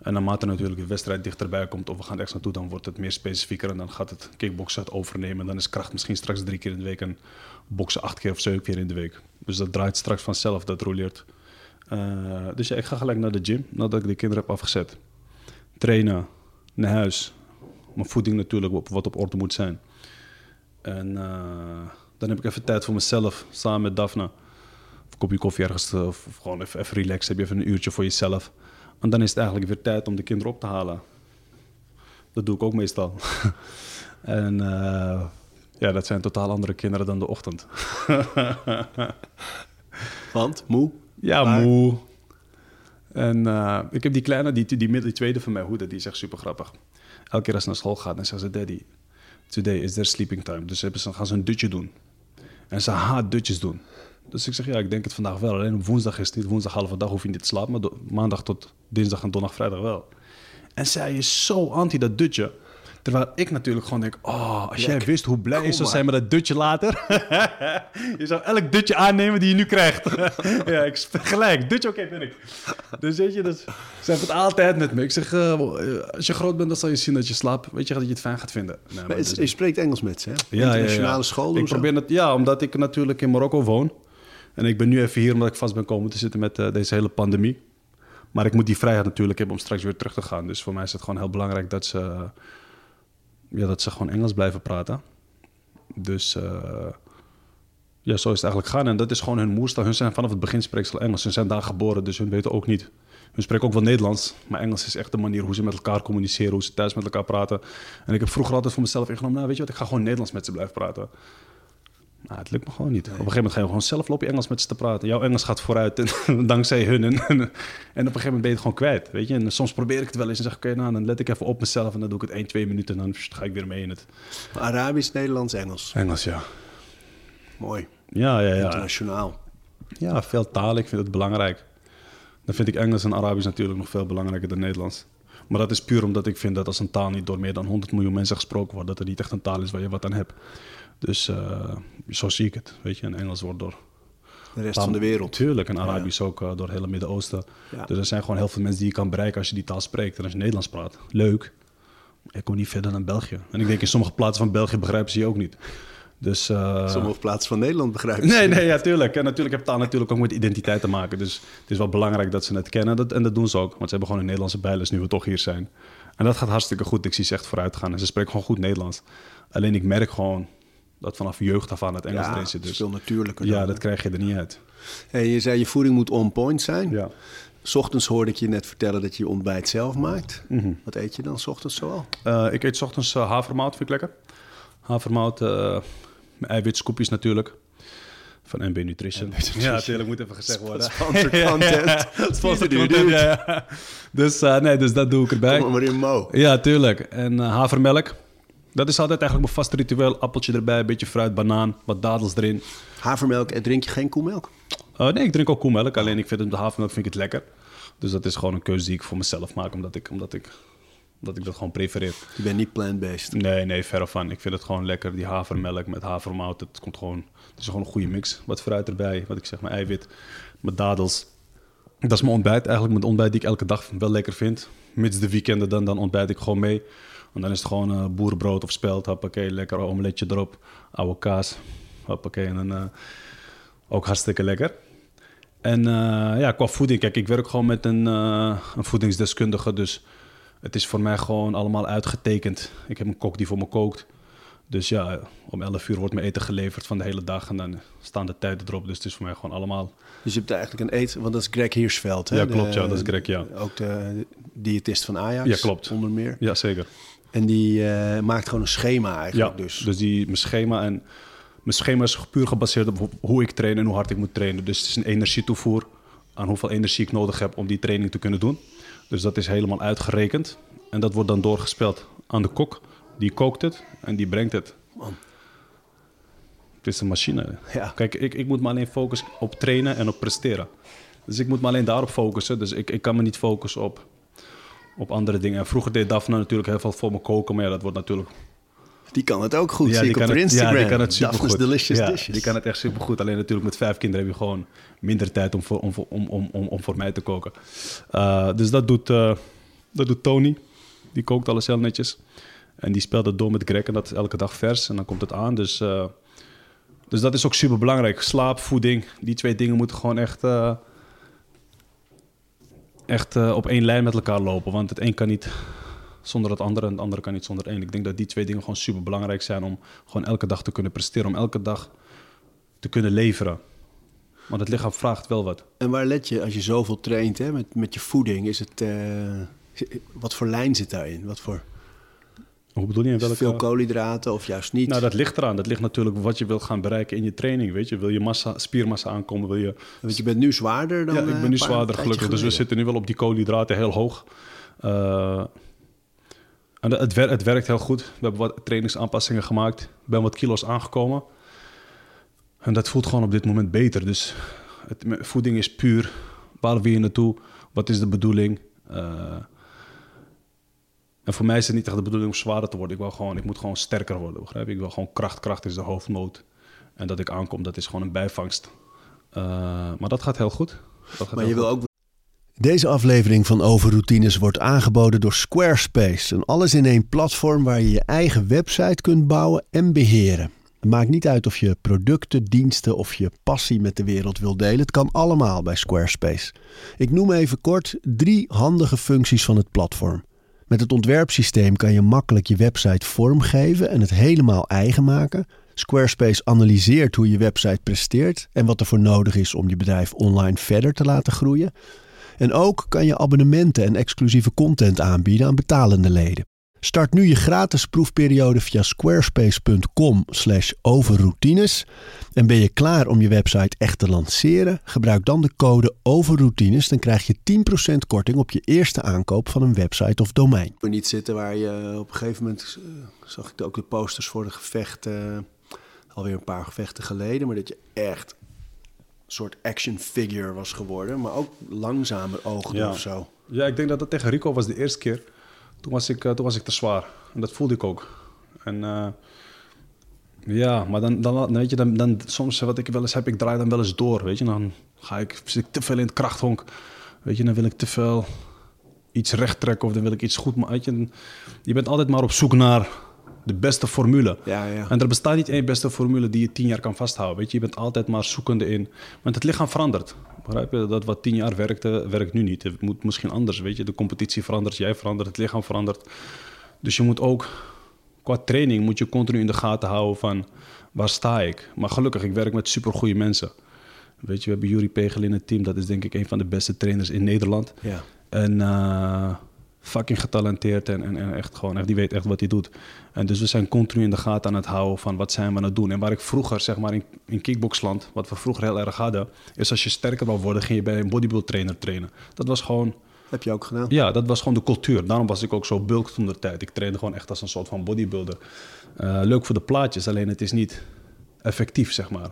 En naarmate natuurlijk de wedstrijd dichterbij komt of we gaan ergens naartoe, dan wordt het meer specifieker en dan gaat het kickboksen het overnemen. En dan is kracht misschien straks drie keer in de week en boksen acht keer of zeven keer in de week. Dus dat draait straks vanzelf, dat roleert. Eh, dus ja, ik ga gelijk naar de gym nadat ik de kinderen heb afgezet. Trainen, naar huis. Mijn voeding natuurlijk, wat op orde moet zijn. En eh, dan heb ik even tijd voor mezelf, samen met Daphne. Of een kopje koffie ergens, eh, of, of gewoon even, even relaxen. Heb je even een uurtje voor jezelf. En dan is het eigenlijk weer tijd om de kinderen op te halen. Dat doe ik ook meestal. en eh, ja, dat zijn totaal andere kinderen dan de ochtend. Want, moe? Ja, Maar- moe. En eh, ik heb die kleine, die, die, tweede van mij, Hoede, die is echt super grappig. Elke keer als ze naar school gaat, dan zegt ze: Daddy, today is their sleeping time. Dus hebben ze, gaan ze een dutje doen. En ze haat dutjes doen. Dus ik zeg: Ja, ik denk het vandaag wel. Alleen op woensdag is het niet. Woensdag halve dag hoef je niet te slapen. Maar maandag tot dinsdag en donderdag, vrijdag wel. En zij is zo anti dat dutje. Terwijl ik natuurlijk gewoon denk: Oh, als jij wist hoe blij ik zou zijn met dat dutje later. je zou elk dutje aannemen die je nu krijgt. ja, ik gelijk. Dutje, oké, ben ik. Dus weet je, zij heeft het altijd met me. Ik zeg: eh, Als je groot bent, dan zal je zien dat je slaapt. Weet je dat je het fijn gaat vinden. Nee, maar Maar het- dus- je spreekt Engels met ze, hè? ja, ja, ja. Internationale school Ik probeer het, ja, omdat ik natuurlijk in Marokko woon. En ik ben nu even hier omdat ik vast ben komen te zitten met eh, deze hele pandemie. Maar ik moet die vrijheid natuurlijk hebben om straks weer terug te gaan. Dus voor mij is het gewoon heel belangrijk dat ze, eh, ja, dat ze gewoon Engels blijven praten. Dus eh, ja, zo is het eigenlijk gaan. En dat is gewoon hun moerstaal. Hun zijn vanaf het begin spreeksel Engels. Hun zijn daar geboren, dus hun weten ook niet. Hun spreken ook wel Nederlands, maar Engels is echt de manier hoe ze met elkaar communiceren, hoe ze thuis met elkaar praten. En ik heb vroeger altijd voor mezelf ingenomen, nou weet je wat, ik ga gewoon Nederlands met ze blijven praten. Nou, het lukt me gewoon niet. Op een gegeven moment ga je gewoon zelf lopen Engels met ze te praten. Jouw Engels gaat vooruit en, dankzij hun. En, en, op een gegeven moment ben je het gewoon kwijt, weet je. En soms probeer ik het wel eens en zeg ik, oké, nou, dan let ik even op mezelf en dan doe ik het 1, 2 minuten en dan ga ik weer mee in het Arabisch, Nederlands, Engels. Engels, ja. Mooi. Ja, ja, ja. Internationaal. Ja, veel talen. Ik vind het belangrijk. Dan vind ik Engels en Arabisch natuurlijk nog veel belangrijker dan Nederlands. Maar dat is puur omdat ik vind dat als een taal niet door meer dan 100 miljoen mensen gesproken wordt, dat er niet echt een taal is waar je wat aan hebt. Dus eh, zo zie ik het. Weet je, en Engels wordt door. De rest van de wereld. Tuurlijk, en Arabisch ook eh, door het hele Midden-Oosten. Ja. Dus er zijn gewoon heel veel mensen die je kan bereiken als je die taal spreekt. En als je Nederlands praat, leuk. Ik kom niet verder dan België. En ik denk in sommige plaatsen van België begrijpen ze je ook niet. Dus, eh, Sommige plaatsen van Nederland begrijpen Nee, ze. nee, ja, tuurlijk. En natuurlijk heeft taal natuurlijk ook met identiteit te maken. Dus het is wel belangrijk dat ze het kennen. Dat, en dat doen ze ook. Want ze hebben gewoon een Nederlandse bijles nu we toch hier zijn. En dat gaat hartstikke goed. Ik zie ze echt vooruit gaan. En ze spreken gewoon goed Nederlands. Alleen ik merk gewoon dat vanaf jeugd af aan het Engels Ja, erin zit. het is Dus veel natuurlijker ja, dan. dat krijg je er niet uit. Hey, je zei je voeding moet on point zijn. Ja. S ochtends hoorde ik je net vertellen dat je je ontbijt zelf maakt. Mhm. Wat eet je dan s ochtends zoal? Eh, ik eet 's ochtends eh, havermout, vind ik lekker. Havermout, mijn eiwitscoopjes natuurlijk. Van NB Nutrition. Ja, natuurlijk, moet even gezegd worden. Sponsored content. Sponsor content, ja, ja. Dus, nee, dus dat doe ik erbij. Kom maar in Mo. Ja, tuurlijk. En havermelk. Dat is altijd eigenlijk mijn vaste ritueel. Appeltje erbij, een beetje fruit, banaan, wat dadels erin. Havermelk en drink je geen koemelk? Eh, nee, ik drink ook koemelk. Alleen ik vind het met havermelk vind ik het lekker. Dus dat is gewoon een keuze die ik voor mezelf maak. Omdat ik, omdat ik, omdat ik dat gewoon prefereer. Je bent niet plant-based. Nee, nee, verre van. Ik vind het gewoon lekker. Die havermelk met havermout. Het komt gewoon... Het is gewoon een goede mix. Wat fruit erbij. Wat ik zeg, mijn eiwit. Met dadels. Dat is mijn ontbijt. Eigenlijk mijn ontbijt die ik elke dag wel lekker vind. Mits de weekenden, dan, dan ontbijt ik gewoon mee. En dan is het gewoon eh boerenbrood of spelt. Hoppakee, lekker omeletje erop. Oude kaas. Hoppakee. En dan eh, ook hartstikke lekker. En eh, ja, qua voeding. Kijk, ik werk gewoon met een, een voedingsdeskundige. Dus het is voor mij gewoon allemaal uitgetekend. Ik heb een kok die voor me kookt. Dus ja, om 11 uur wordt mijn eten geleverd van de hele dag. En dan staan de tijden erop. Dus het is voor mij gewoon allemaal... Dus je hebt eigenlijk een eten, want dat is Greg Hirschveld. Hè? Ja, klopt, ja, dat is Greg, ja. Ook de diëtist van Ajax. Ja, klopt. Onder meer. Ja, zeker. En die eh, maakt gewoon een schema eigenlijk Ja, dus. dus die, mijn schema en mijn schema is puur gebaseerd op ho- hoe ik train en hoe hard ik moet trainen. Dus het is een energietoevoer aan hoeveel energie ik nodig heb om die training te kunnen doen. Dus dat is helemaal uitgerekend. En dat wordt dan doorgespeeld aan de kok. Die kookt het en die brengt het. Man. Het is een machine. Ja. Kijk, ik, ik moet me alleen focussen op trainen en op presteren. Dus ik moet me alleen daarop focussen. Dus ik, ik kan me niet focussen op, op andere dingen. En vroeger deed Daphne natuurlijk heel veel voor me koken. Maar ja, dat wordt natuurlijk Die kan het ook goed, ja, zie ik op het, Instagram. Ja, die kan het Daphne's supergoed. Delicious ja, Dishes. Die kan het echt supergoed. Alleen natuurlijk met vijf kinderen heb je gewoon minder tijd om voor, om, om, om, om, om voor mij te koken. Eh, dus dat doet, eh, dat doet Tony. Die kookt alles heel netjes. En die speelt het door met Greg en dat is elke dag vers. En dan komt het aan. Dus, eh, dus dat is ook super belangrijk. Slaap, voeding, die twee dingen moeten gewoon echt, echt eh, op één lijn met elkaar lopen. Want het een kan niet zonder het andere en het andere kan niet zonder één. Ik denk dat die twee dingen gewoon super belangrijk zijn om gewoon elke dag te kunnen presteren, om elke dag te kunnen leveren. Want het lichaam vraagt wel wat. En waar let je als je zoveel traint hè, met, met je voeding? Is het, eh, wat voor lijn zit daarin? Wat voor Hoe bedoel je? Welke... veel koolhydraten of juist niet? Nou, dat ligt eraan. Dat ligt natuurlijk wat je wilt gaan bereiken in je training. Weet je, wil je massa, spiermassa aankomen? Wil je... Want je bent nu zwaarder dan ja, ik eh, ben nu zwaarder gelukkig. Dus we zitten nu wel op die koolhydraten heel hoog. Eh, en het, wer- het werkt heel goed. We hebben wat trainingsaanpassingen gemaakt. Ik ben wat kilo's aangekomen. En dat voelt gewoon op dit moment beter. Dus het, voeding is puur. Waar wil je naartoe? Wat is de bedoeling? Eh, en voor mij is het niet echt de bedoeling om zwaarder te worden. Ik, wil gewoon, ik moet gewoon sterker worden, begrijp je? Ik wil gewoon kracht. Kracht is de hoofdmoot. En dat ik aankom, dat is gewoon een bijvangst. Eh, maar dat gaat heel goed. Dat gaat Maar je wil ook... Deze aflevering van Overroutines wordt aangeboden door Squarespace. Een alles-in-één platform waar je je eigen website kunt bouwen en beheren. Het maakt niet uit of je producten, diensten of je passie met de wereld wil delen. Het kan allemaal bij Squarespace. Ik noem even kort drie handige functies van het platform. Met het ontwerpsysteem kan je makkelijk je website vormgeven en het helemaal eigen maken. Squarespace analyseert hoe je website presteert en wat er voor nodig is om je bedrijf online verder te laten groeien. En ook kan je abonnementen en exclusieve content aanbieden aan betalende leden. Start nu je gratis proefperiode via squarespace.com slash overroutines. En ben je klaar om je website echt te lanceren? Gebruik dan de code overroutines. Dan krijg je 10% korting op je eerste aankoop van een website of domein. We niet zitten waar je op een gegeven moment... eh, zag ik ook de posters voor de gevechten... alweer een paar gevechten geleden... maar dat je echt een soort action figure was geworden... maar ook langzamer oogde Ja. of zo. Ja, ik denk dat dat tegen Rico was de eerste keer. Toen was ik, eh, toen was ik te zwaar. En dat voelde ik ook. En eh, ja, maar dan, dan, weet je, dan, dan soms wat ik wel eens heb, ik draai dan wel eens door. Weet je, dan ga ik, zit ik te veel in het krachthonk. Weet je, dan wil ik te veel iets recht trekken of dan wil ik iets goed maken. Je, je bent altijd maar op zoek naar de beste formule. Ja, ja. En er bestaat niet één beste formule die je tien jaar kan vasthouden. Weet je, je bent altijd maar zoekende in. Want het lichaam verandert. Begrijp je? Dat wat tien jaar werkte, werkt nu niet. Het moet misschien anders. Weet je, de competitie verandert, jij verandert, het lichaam verandert. Dus je moet ook qua training moet je continu in de gaten houden van waar sta ik. Maar gelukkig, ik werk met supergoeie mensen. Weet je, we hebben Juri Pegel in het team. Dat is denk ik een van de beste trainers in Nederland. Ja. En eh, fucking getalenteerd en, en, en echt gewoon, echt, die weet echt wat hij doet. En dus we zijn continu in de gaten aan het houden van wat zijn we aan het doen. En waar ik vroeger, zeg maar in, in kickboxland, wat we vroeger heel erg hadden, is als je sterker wil worden, ging je bij een bodybuild trainer trainen. Dat was gewoon, Heb je ook gedaan? ja, dat was gewoon de cultuur. Daarom was ik ook zo bulk toen de tijd. Ik trainde gewoon echt als een soort van bodybuilder. Eh, leuk voor de plaatjes, alleen het is niet effectief, zeg maar.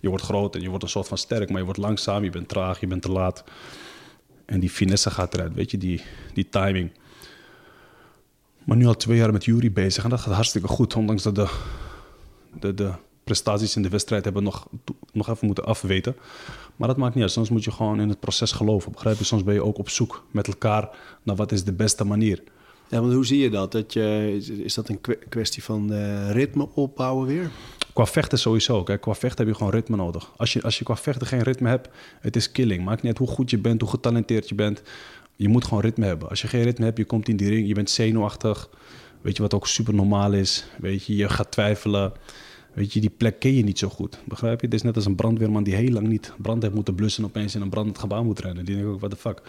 Je wordt groot en je wordt een soort van sterk, maar je wordt langzaam, je bent traag, je bent te laat. En die finesse gaat eruit, weet je, die, die timing. Maar nu al twee jaar met Jury bezig en dat gaat hartstikke goed. Ondanks dat de, de, de prestaties in de wedstrijd hebben nog, nog even moeten afweten. Maar dat maakt niet uit. Soms moet je gewoon in het proces geloven. Begrijp je? Soms ben je ook op zoek met elkaar naar wat is de beste manier. Ja, want hoe zie je dat? dat je, is, dat een kwe- kwestie van eh, ritme opbouwen weer? Qua vechten sowieso. Kijk, qua vechten heb je gewoon ritme nodig. Als je, als je qua vechten geen ritme hebt, het is killing. Maakt niet uit hoe goed je bent, hoe getalenteerd je bent. Je moet gewoon ritme hebben. Als je geen ritme hebt, je komt in die ring, je bent zenuwachtig. Weet je wat ook super normaal is? Weet je, je gaat twijfelen. Weet je, die plek ken je niet zo goed. Begrijp je? Het is net als een brandweerman die heel lang niet brand heeft moeten blussen... en opeens in een brandend gebouw moet rennen. Die denkt ook, what the fuck?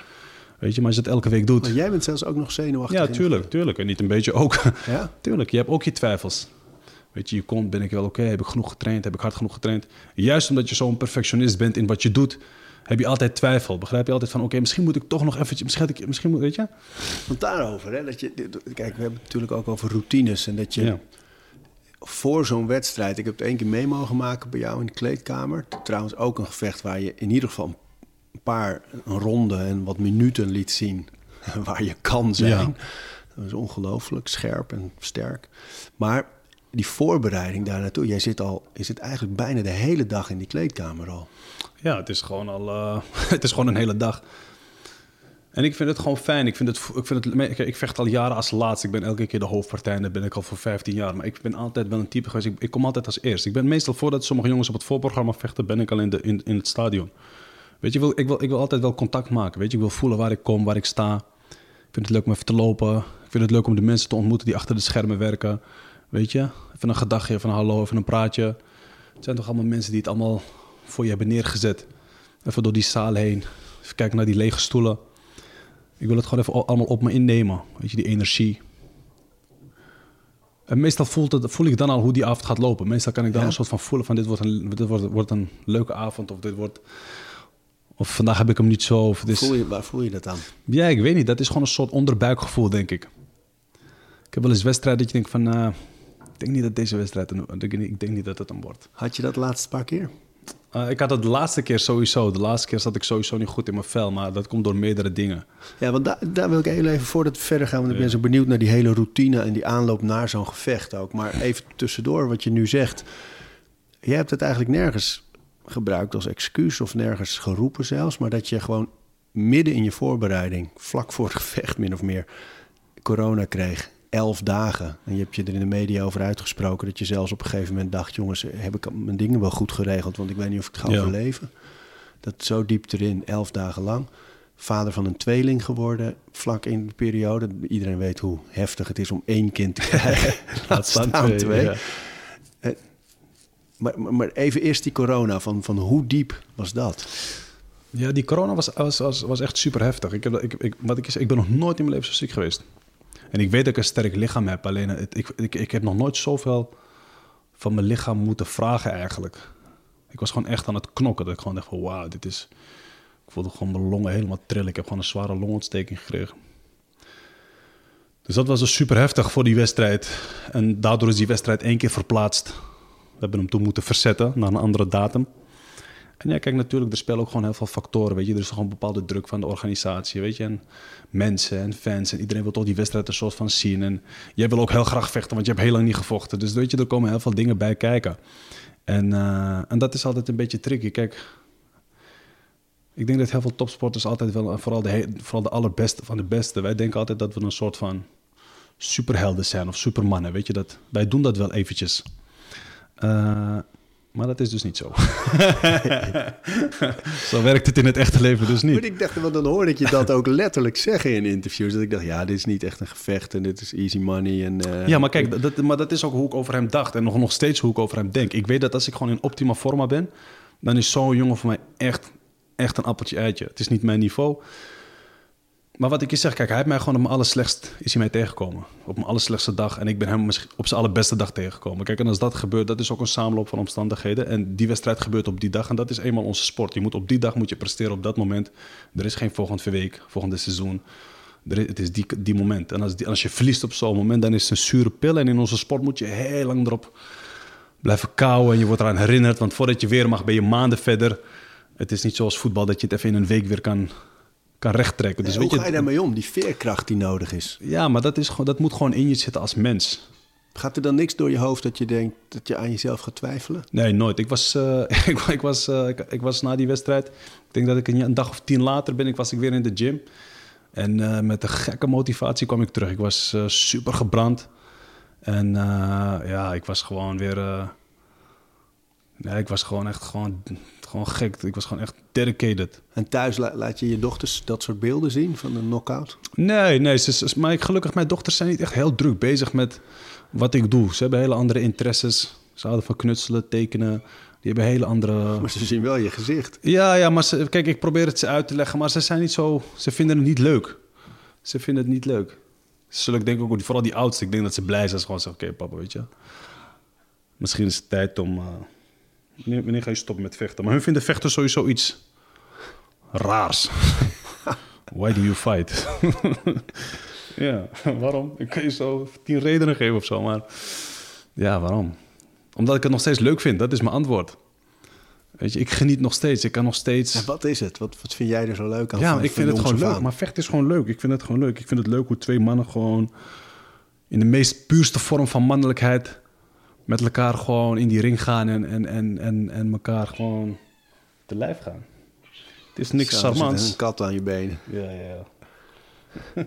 Weet je, maar als je het elke week doet... Maar jij bent zelfs ook nog zenuwachtig. Ja, tuurlijk, tuurlijk. En niet een beetje ook. Ja? Tuurlijk, je hebt ook je twijfels. Weet je, je komt, ben ik wel oké? Heb ik genoeg getraind? Heb ik hard genoeg getraind? Juist omdat je zo'n perfectionist bent in wat je doet, heb je altijd twijfel. Begrijp je altijd van, oké, misschien moet ik toch nog eventjes, misschien, ik, misschien moet, weet je? Want daarover, hè, dat je, kijk, we hebben het natuurlijk ook over routines. En dat je Ja. voor zo'n wedstrijd, ik heb het één keer mee mogen maken bij jou in de kleedkamer. Trouwens ook een gevecht waar je in ieder geval een paar ronden en wat minuten liet zien waar je kan zijn. Ja. Dat is ongelooflijk scherp en sterk. Maar die voorbereiding daar naartoe, jij zit al, je zit eigenlijk bijna de hele dag in die kleedkamer al. Ja, het is gewoon al, eh, het is gewoon een hele dag. En ik vind het gewoon fijn. Ik, vind het, ik, vind het, ik vecht al jaren als laatste. Ik ben elke keer de hoofdpartij en dat ben ik al voor 15 jaar. Maar ik ben altijd wel een type geweest. Ik, ik kom altijd als eerst. Ik ben meestal voordat sommige jongens op het voorprogramma vechten, ben ik al in, de, in, in het stadion. Weet je, ik wil, ik, wil, ik wil altijd wel contact maken. Weet je, ik wil voelen waar ik kom, waar ik sta. Ik vind het leuk om even te lopen. Ik vind het leuk om de mensen te ontmoeten die achter de schermen werken. Weet je, even een gedachtje, even een hallo, even een praatje. Het zijn toch allemaal mensen die het allemaal voor je hebben neergezet. Even door die zaal heen. Even kijken naar die lege stoelen. Ik wil het gewoon even allemaal op me innemen. Weet je, die energie. En meestal voelt het, voel ik dan al hoe die avond gaat lopen. Meestal kan ik dan Ja? een soort van voelen van dit wordt een, dit wordt, wordt een leuke avond. Of dit wordt... Of vandaag heb ik hem niet zo. Of het is, Voel je, waar voel je dat aan? ja, ik weet niet. Dat is gewoon een soort onderbuikgevoel, denk ik. Ik heb wel eens wedstrijden dat je denkt van... eh, denk niet dat deze wedstrijd... Een, ik denk niet- ik denk niet dat het een wordt. Had je dat de laatste paar keer? Eh, ik had het de laatste keer sowieso. De laatste keer zat ik sowieso niet goed in mijn vel. Maar dat komt door meerdere dingen. Ja, want daar, daar wil ik heel even voordat we verder gaan. Want ik ben Ja. zo benieuwd naar die hele routine en die aanloop naar zo'n gevecht ook. Maar even tussendoor wat je nu zegt. Jij hebt het eigenlijk nergens gebruikt als excuus of nergens geroepen zelfs. Maar dat je gewoon midden in je voorbereiding, vlak voor het gevecht min of meer, corona kreeg. Elf dagen. En je hebt je er in de media over uitgesproken dat je zelfs op een gegeven moment dacht... jongens, heb ik mijn dingen wel goed geregeld? Want ik weet niet of ik het ga Ja. overleven. Dat zo diep erin, elf dagen lang. Vader van een tweeling geworden, vlak in de periode. Iedereen weet hoe heftig het is om één kind te krijgen. Laat staan twee. ja. Maar, maar, maar even eerst die corona, van, van hoe diep was dat? Ja, die corona was, was, was, was echt super heftig. Ik, heb, ik, ik, wat ik, ik ben nog nooit in mijn leven zo ziek geweest. En ik weet dat ik een sterk lichaam heb. Alleen ik, ik, ik heb nog nooit zoveel van mijn lichaam moeten vragen eigenlijk. Ik was gewoon echt aan het knokken. Dat ik gewoon dacht van wauw, dit is... Ik voelde gewoon mijn longen helemaal trillen. Ik heb gewoon een zware longontsteking gekregen. Dus dat was dus super heftig voor die wedstrijd. En daardoor is die wedstrijd één keer verplaatst. We hebben hem toen moeten verzetten naar een andere datum. En ja, kijk, natuurlijk, er spelen ook gewoon heel veel factoren, weet je. Er is gewoon bepaalde druk van de organisatie, weet je. En mensen en fans en iedereen wil toch die wedstrijd een soort van zien. En jij wil ook heel graag vechten, want je hebt heel lang niet gevochten. Dus weet je, er komen heel veel dingen bij kijken. En, eh, en dat is altijd een beetje tricky. Kijk, ik denk dat heel veel topsporters altijd wel, vooral de, vooral de allerbeste van de beste, wij denken altijd dat we een soort van superhelden zijn of supermannen, weet je. Dat, wij doen dat wel eventjes. Eh, Maar dat is dus niet zo. zo werkt het in het echte leven dus Maar niet. ik dacht, want dan hoorde ik je dat ook letterlijk zeggen in interviews. Dat ik dacht, ja, dit is niet echt een gevecht en dit is easy money. En, eh, Ja, maar kijk, dat, dat- maar dat is ook hoe ik over hem dacht. En nog, nog steeds hoe ik over hem denk. Ik weet dat als ik gewoon in optima forma ben... dan is zo'n jongen voor mij echt, echt een appeltje eitje. Het is niet mijn niveau. Maar wat ik je zeg, kijk, hij heeft mij gewoon op mijn allerslechtst is hij mij tegengekomen. Op mijn allerslechtste dag. En ik ben hem op zijn allerbeste dag tegengekomen. Kijk, en als dat gebeurt, dat is ook een samenloop van omstandigheden. En die wedstrijd gebeurt op die dag. En dat is eenmaal onze sport. Je moet op die dag moet je presteren op dat moment. Er is geen volgende week, volgende seizoen. Het is die, die moment. En als, als je verliest op zo'n moment, dan is het een zure pil. En in onze sport moet je heel lang erop blijven kauwen. En je wordt eraan herinnerd. Want voordat je weer mag, ben je maanden verder. Het is niet zoals voetbal dat je het even in een week weer kan, kan rechttrekken. Dus hoe weet je, ga je daarmee om? Die veerkracht die nodig is. ja, maar dat, is gewoon, dat moet gewoon in je zitten als mens. Gaat er dan niks door je hoofd dat je denkt dat je aan jezelf gaat twijfelen? Nee, nooit. Ik was, eh, ik, ik was, eh, ik, ik was na die wedstrijd... Ik denk dat ik een, een dag of tien later ben ik, was ik weer in de gym. En eh, met een gekke motivatie kwam ik terug. Ik was eh, super gebrand. En eh, ja, ik was gewoon weer... eh, nee, ik was gewoon echt gewoon, gewoon gek. Ik was gewoon echt dedicated. En thuis la- laat je je dochters dat soort beelden zien van een knockout? Nee, nee. Ze, ze- maar ik, gelukkig, mijn dochters zijn niet echt heel druk bezig met wat ik doe. Ze hebben hele andere interesses. Ze houden van knutselen, tekenen. Die hebben hele andere... Maar ze zien wel je gezicht. Ja, ja, maar ze, kijk, ik probeer het ze uit te leggen, maar ze zijn niet zo... Ze vinden het niet leuk. Ze vinden het niet leuk. Ze zullen, ik denk ook, vooral die oudste, ik denk dat ze blij zijn. Ze gewoon zeggen, oké papa, weet je. Misschien is het tijd om... eh, wanneer, wanneer ga je stoppen met vechten? Maar hun vinden vechten sowieso iets raars. Why do you fight? ja, waarom? Ik kan je zo tien redenen geven of zo, maar... Ja, waarom? Omdat ik het nog steeds leuk vind, dat is mijn antwoord. Weet je, ik geniet nog steeds. Ik kan nog steeds... En wat is het? Wat, wat vind jij er zo leuk aan? Ja, van- ik vind het gewoon leuk. aan? Maar vechten is gewoon leuk. Ik vind het gewoon leuk. Ik vind het leuk hoe twee mannen gewoon in de meest puurste vorm van mannelijkheid met elkaar gewoon in die ring gaan en, en, en, en, en elkaar gewoon te lijf gaan. Het is niks charmants. een kat aan je benen. Ja, ja.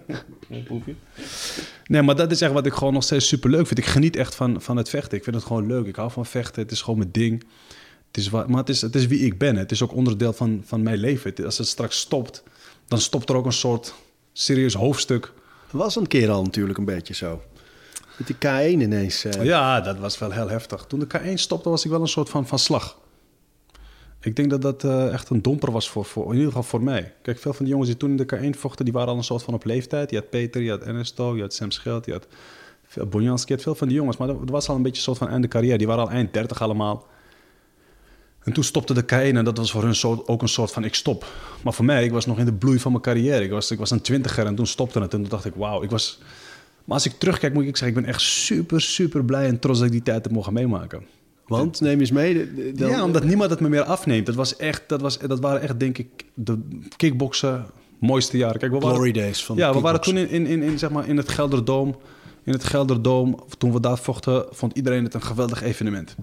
Nee, maar dat is echt wat ik gewoon nog steeds super leuk vind. Ik geniet echt van, van het vechten. Ik vind het gewoon leuk. Ik hou van vechten. Het is gewoon mijn ding. Het is wa- maar het is, het is wie ik ben. Het is ook onderdeel van, van mijn leven. Het- als het straks stopt, dan stopt er ook een soort serieus hoofdstuk. Het was een keer al natuurlijk een beetje zo. Met die K1 ineens. eh, Ja, dat was wel heel heftig. Toen de K1 stopte, was ik wel een soort van, van slag. Ik denk dat dat eh, echt een domper was voor, voor, in ieder geval voor mij. Kijk, veel van die jongens die toen in de K1 vochten, die waren al een soort van op leeftijd. Je had Peter, je had Ernesto, je had Sam Schild, je had Bonjanski, je had veel van die jongens. Maar dat was al een beetje een soort van einde carrière. Die waren al eind 30 allemaal. En toen stopte de K1 en dat was voor hun ook een soort van ik stop. Maar voor mij, ik was nog in de bloei van mijn carrière. Ik was, ik was een twintiger en toen stopte het. En toen dacht ik, wauw, ik was... Maar als ik terugkijk, moet ik zeggen, ik ben echt super, super blij en trots dat ik die tijd heb mogen meemaken. Want, neem eens mee. dan- ja, omdat niemand het me meer afneemt. Dat, was echt, dat, was, dat waren echt, denk ik, de kickboksen mooiste jaren. Kijk, we waren, Glory days van Ja, we waren toen in, in, in, in, zeg maar, in het Gelderdoom. In het Gelderdoom, toen we daar vochten, vond iedereen het een geweldig evenement.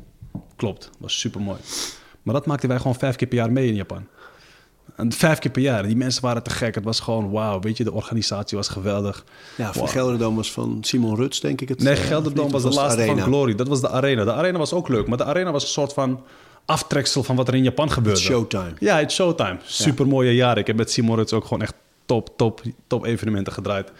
Klopt, was super mooi. Maar dat maakten wij gewoon vijf keer per jaar mee in Japan. En vijf keer per jaar. Die mensen waren te gek. Het was gewoon wauw. Weet je, de organisatie was geweldig. Ja, Wow. Gelderdoom was van Simon Ruts, denk ik. Het, Nee, eh, Gelderdoom of was de laatste van Glory. Dat was de arena. De arena was ook leuk, maar de arena was een soort van aftreksel van wat er in Japan gebeurde. Showtime. Ja, het Showtime. Super mooie jaren. Ik heb met Simon Ruts ook gewoon echt top, top, top evenementen gedraaid.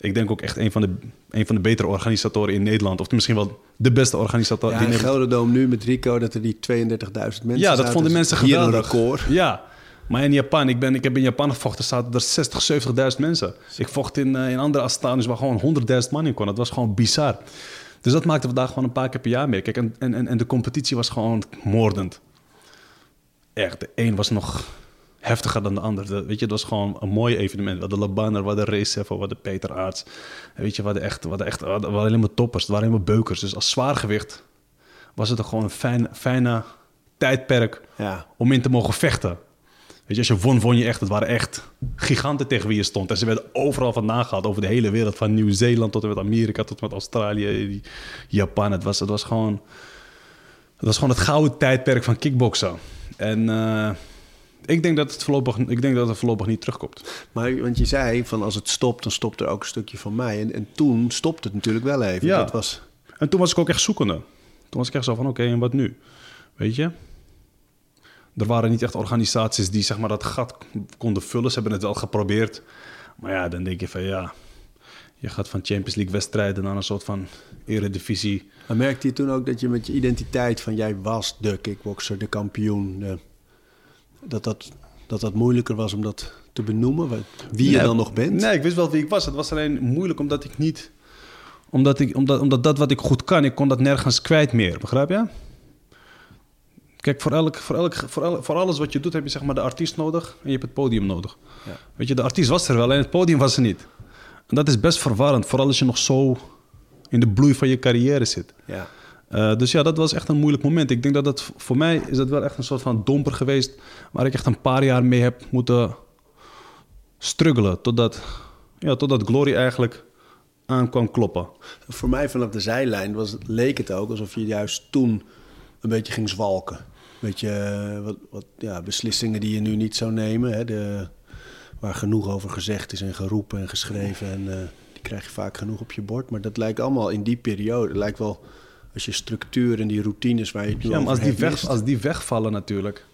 Ik denk ook echt een van, de, een van de betere organisatoren in Nederland. Of misschien wel de beste organisator. Ja, in Gelderdoom nu met Rico, dat er die 32.000 mensen ja, dat zaten. vonden mensen hier geweldig. een record. Ja, maar in Japan, ik, ben, ik heb in Japan gevochten, zaten er 60, 70.000 mensen. Ik vocht in, eh, in andere Astanas waar gewoon 100.000 man in kon. Dat was gewoon bizar. Dus dat maakten we daar gewoon een paar keer per jaar mee. Kijk, en, en, en- de competitie was gewoon moordend. Echt, de een was nog heftiger dan de ander. De- weet je, het was gewoon een mooi evenement. We hadden Labanner, we hadden Racefo, we hadden Peter Aarts. Weet je, we hadden echt, we hadden echt we hadden, we alleen maar toppers. Het waren helemaal beukers. Dus als zwaargewicht was het er gewoon een fijn, fijne tijdperk Ja. om in te mogen vechten. Je, als je won, won je echt. Het waren echt giganten tegen wie je stond. En ze werden overal vandaan gehaald, over de hele wereld. Van Nieuw-Zeeland tot en met Amerika, tot en met Australië, Japan. Het was, het was gewoon... Het was gewoon het gouden tijdperk van kickboksen. En eh, ik, denk dat het voorlopig, ik denk dat het voorlopig niet terugkomt. Maar want je zei van als het stopt, dan stopt er ook een stukje van mij. En, en toen stopte het natuurlijk wel even. Ja. Dat was, En toen was ik ook echt zoekende. Toen was ik echt zo van, oké, en wat nu? Weet je? Er waren niet echt organisaties die zeg maar, dat gat konden vullen. Ze hebben het wel geprobeerd. Maar ja, dan denk je van ja, je gaat van Champions League wedstrijden naar een soort van eredivisie. Maar merkte je toen ook dat je met je identiteit van jij was de kickboxer, de kampioen, de- dat, dat, dat dat moeilijker was om dat te benoemen, wie je dan nog bent? Nee, ik wist wel wie ik was. Het was alleen moeilijk omdat ik niet... Omdat, ik, omdat, omdat dat wat ik goed kan, ik kon dat nergens kwijt meer. Begrijp je? Kijk, voor, elk, voor, elk, voor, elk, voor alles wat je doet heb je zeg maar de artiest nodig en je hebt het podium nodig. Ja. Weet je, de artiest was er wel en het podium was er niet. En dat is best verwarrend, vooral als je nog zo in de bloei van je carrière zit. Ja. Eh, dus ja, dat was echt een moeilijk moment. Ik denk dat dat voor mij is dat wel echt een soort van domper geweest, waar ik echt een paar jaar mee heb moeten struggelen totdat, ja, totdat Glory eigenlijk aan kwam kloppen. Voor mij vanaf de zijlijn was, leek het ook alsof je juist toen een beetje ging zwalken. Beetje eh, wat, wat ja, beslissingen die je nu niet zou nemen, hè, de, waar genoeg over gezegd is en geroepen en geschreven. En eh, die krijg je vaak genoeg op je bord. Maar dat lijkt allemaal in die periode. Het lijkt wel als je structuur en die routines waar je het nu Ja, maar als die, weg, mist. als die wegvallen natuurlijk,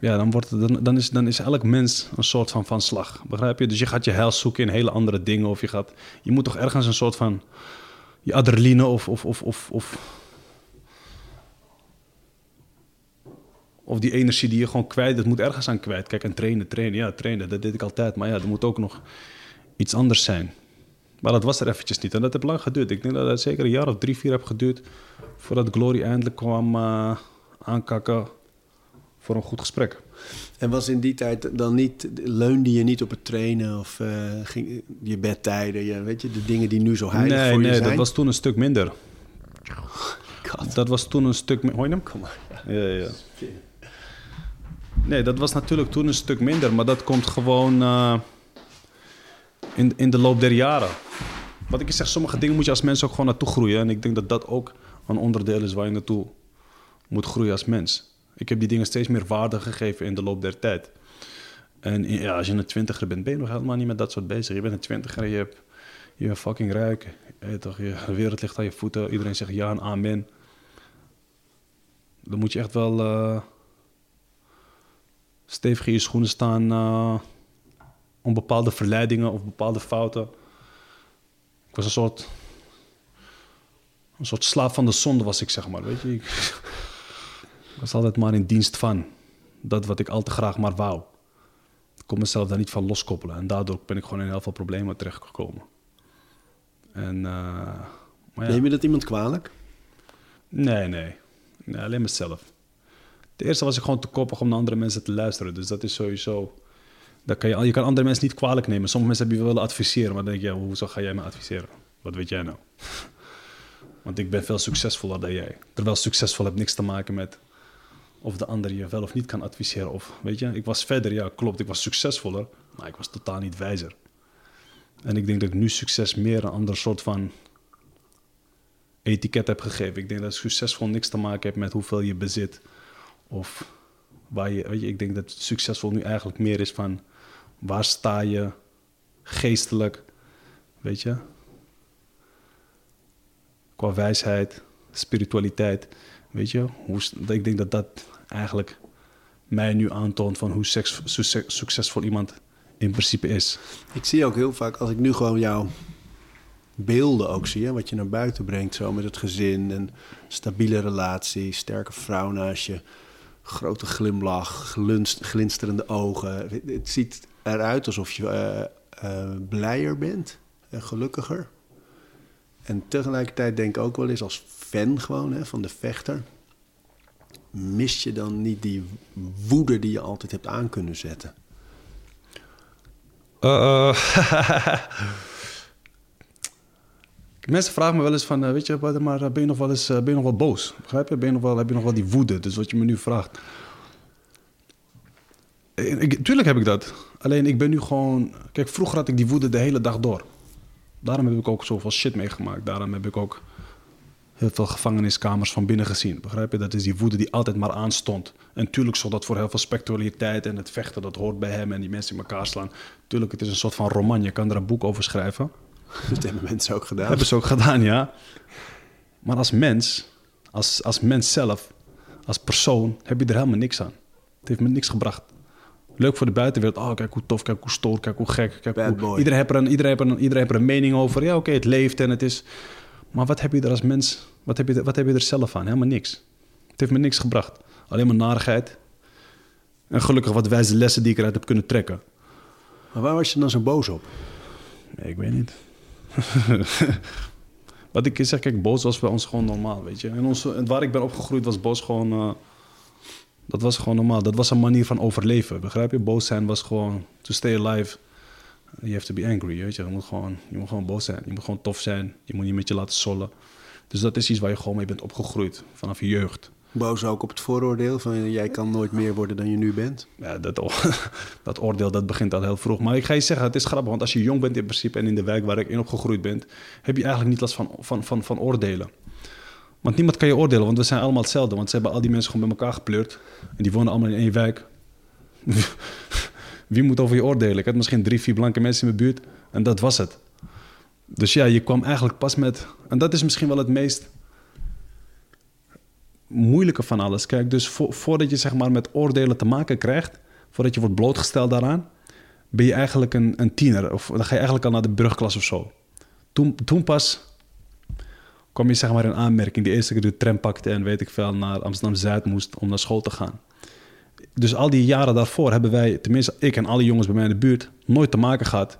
ja, dan, wordt dan, dan, is, dan is elk mens een soort van van slag. Begrijp je? Dus je gaat je heil zoeken in hele andere dingen. Of je, gaat, je moet toch ergens een soort van je adrenaline of, of, of, of, of, of die energie die je gewoon kwijt, dat moet ergens aan kwijt. Kijk, en trainen, trainen, ja, trainen, dat deed ik altijd. Maar ja, er moet ook nog iets anders zijn. Maar dat was er eventjes niet. En dat heeft lang geduurd. Ik denk dat het zeker een jaar of drie, vier heb geduurd... voordat Glory eindelijk kwam eh, aankakken voor een goed gesprek. En was in die tijd dan niet, leunde je niet op het trainen of eh, ging je bedtijden, je, weet je, de dingen die nu zo heilig nee, voor je nee, zijn? dat was toen een stuk minder. God. Dat was toen een stuk minder. Hoor je hem? Kom maar. Ja, ja. Nee, dat was natuurlijk toen een stuk minder, maar dat komt gewoon eh, in, in de loop der jaren. Wat ik zeg, sommige dingen moet je als mens ook gewoon naartoe groeien. En ik denk dat dat ook een onderdeel is waar je naartoe moet groeien als mens. Ik heb die dingen steeds meer waarde gegeven in de loop der tijd. En ja, als je een twintiger bent, ben je nog helemaal niet met dat soort bezig. Je bent een twintiger en je, hebt, je bent fucking rijk. Je toch, je, de wereld ligt aan je voeten. Iedereen zegt ja en amen. Dan moet je echt wel eh, stevig in je schoenen staan eh, om bepaalde verleidingen of bepaalde fouten. Ik was een soort, een soort slaaf van de zonde was ik, zeg maar. Weet je? Ik, ik was altijd maar in dienst van dat wat ik al te graag maar wou. Ik kon mezelf daar niet van loskoppelen. En daardoor ben ik gewoon in heel veel problemen terechtgekomen. En, eh, maar ja. Neem je dat iemand kwalijk? Nee, nee. nee alleen mezelf. Het eerste was ik gewoon te koppig om naar andere mensen te luisteren. Dus dat is sowieso... Dat kan je, je kan andere mensen niet kwalijk nemen. Sommige mensen hebben je willen adviseren. Maar dan denk je, hoezo ga jij me adviseren? Wat weet jij nou? Want ik ben veel succesvoller dan jij. Terwijl succesvol heeft niks te maken met... of de ander je wel of niet kan adviseren. Of, weet je, ik was verder, ja, klopt. Ik was succesvoller. Maar ik was totaal niet wijzer. En ik denk dat ik nu succes meer een ander soort van etiket heb gegeven. Ik denk dat succesvol niks te maken heeft met hoeveel je bezit. Of waar je, weet je, ik denk dat succesvol nu eigenlijk meer is van waar sta je geestelijk, weet je? Qua wijsheid, spiritualiteit, weet je? Hoe, ik denk dat dat eigenlijk mij nu aantoont van hoe succesvol iemand in principe is. Ik zie ook heel vaak, als ik nu gewoon jouw beelden ook zie, hè, wat je naar buiten brengt, zo met het gezin, een stabiele relatie, sterke vrouw naast je, grote glimlach, glunst, glinsterende ogen. Het- ziet eruit alsof je eh, eh, blijer bent en gelukkiger. En tegelijkertijd denk ik ook wel eens als fan gewoon hè, van de vechter, mis je dan niet die woede die je altijd hebt aan kunnen zetten? Eh, Mensen vragen me wel eens van, eh, weet je, maar eh, ben je nog wel eens, eh, ben je nog wel boos? Begrijp je? Ben je nog wel, heb je nog wel die woede? Dus wat je me nu vraagt. Tuurlijk heb ik dat. Alleen ik ben nu gewoon... Kijk, vroeger had ik die woede de hele dag door. Daarom heb ik ook zoveel shit meegemaakt. Daarom heb ik ook heel veel gevangeniskamers van binnen gezien. Begrijp je? Dat is die woede die altijd maar aanstond. En tuurlijk zorgt dat voor heel veel spectaculariteit en het vechten, dat hoort bij hem en die mensen in elkaar slaan. Tuurlijk, het is een soort van roman. Je kan er een boek over schrijven. Dat hebben mensen ook gedaan. Hebben ze ook gedaan, ja. Maar als mens, als, als mens zelf, als persoon heb je er helemaal niks aan. Het heeft me niks gebracht. Leuk voor de buitenwereld. Oh, kijk hoe tof, kijk hoe stoer, kijk hoe gek. Kijk Bad hoe... boy. Iedereen, heeft er een, iedereen, heeft er een, iedereen heeft er een mening over. Ja, oké, het leeft en het is... Maar wat heb je er als mens... Wat heb je er, wat heb je er zelf aan? Helemaal niks. Het heeft me niks gebracht. Alleen maar narigheid. En gelukkig wat wijze lessen die ik eruit heb kunnen trekken. Maar waar was je dan zo boos op? Nee, ik weet niet. Wat ik zeg, kijk, boos was bij ons gewoon normaal, weet je. En, waar ik ben opgegroeid was boos gewoon... eh, dat was gewoon normaal. Dat was een manier van overleven, begrijp je? Boos zijn was gewoon to stay alive. You have to be angry, weet je. Je moet, gewoon, je moet gewoon boos zijn. Je moet gewoon tof zijn. Je moet niet met je laten sollen. Dus dat is iets waar je gewoon mee bent opgegroeid. Vanaf je jeugd. Boos ook op het vooroordeel van jij kan nooit meer worden dan je nu bent. Ja, dat, dat oordeel dat begint al heel vroeg. Maar ik ga je zeggen, het is grappig, want als je jong bent in principe en in de wijk waar ik in opgegroeid ben, heb je eigenlijk niet last van, van, van, van oordelen. Want niemand kan je oordelen, want we zijn allemaal hetzelfde. Want ze hebben al die mensen gewoon bij elkaar gepleurd. En die wonen allemaal in één wijk. Wie moet over je oordelen? Ik had misschien drie, vier blanke mensen in mijn buurt en dat was het. Dus ja, je kwam eigenlijk pas met... En dat is misschien wel het meest moeilijke van alles. Kijk, dus vo- voordat je zeg maar met oordelen te maken krijgt, voordat je wordt blootgesteld daaraan, ben je eigenlijk een, een tiener. Of dan ga je eigenlijk al naar de brugklas of zo. Toen, toen pas kwam je zeg maar in aanmerking. Die eerste keer de tram pakte en weet ik veel naar Amsterdam-Zuid moest om naar school te gaan. Dus al die jaren daarvoor hebben wij, tenminste ik en alle jongens bij mij in de buurt, nooit te maken gehad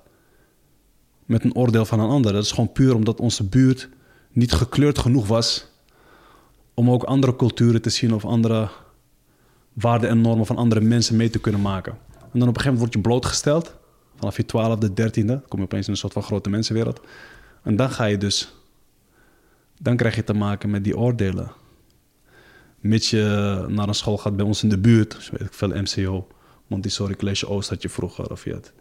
met een oordeel van een ander. Dat is gewoon puur omdat onze buurt niet gekleurd genoeg was om ook andere culturen te zien of andere waarden en normen van andere mensen mee te kunnen maken. En dan op een gegeven moment word je blootgesteld. Vanaf je twaalfde, dertiende kom je opeens in een soort van grote mensenwereld. En dan ga je dus... Dan krijg je te maken met die oordelen. Mits je naar een school gaat bij ons in de buurt. Dus weet ik veel, MCO, Montessori College Oost had je vroeger. Of je had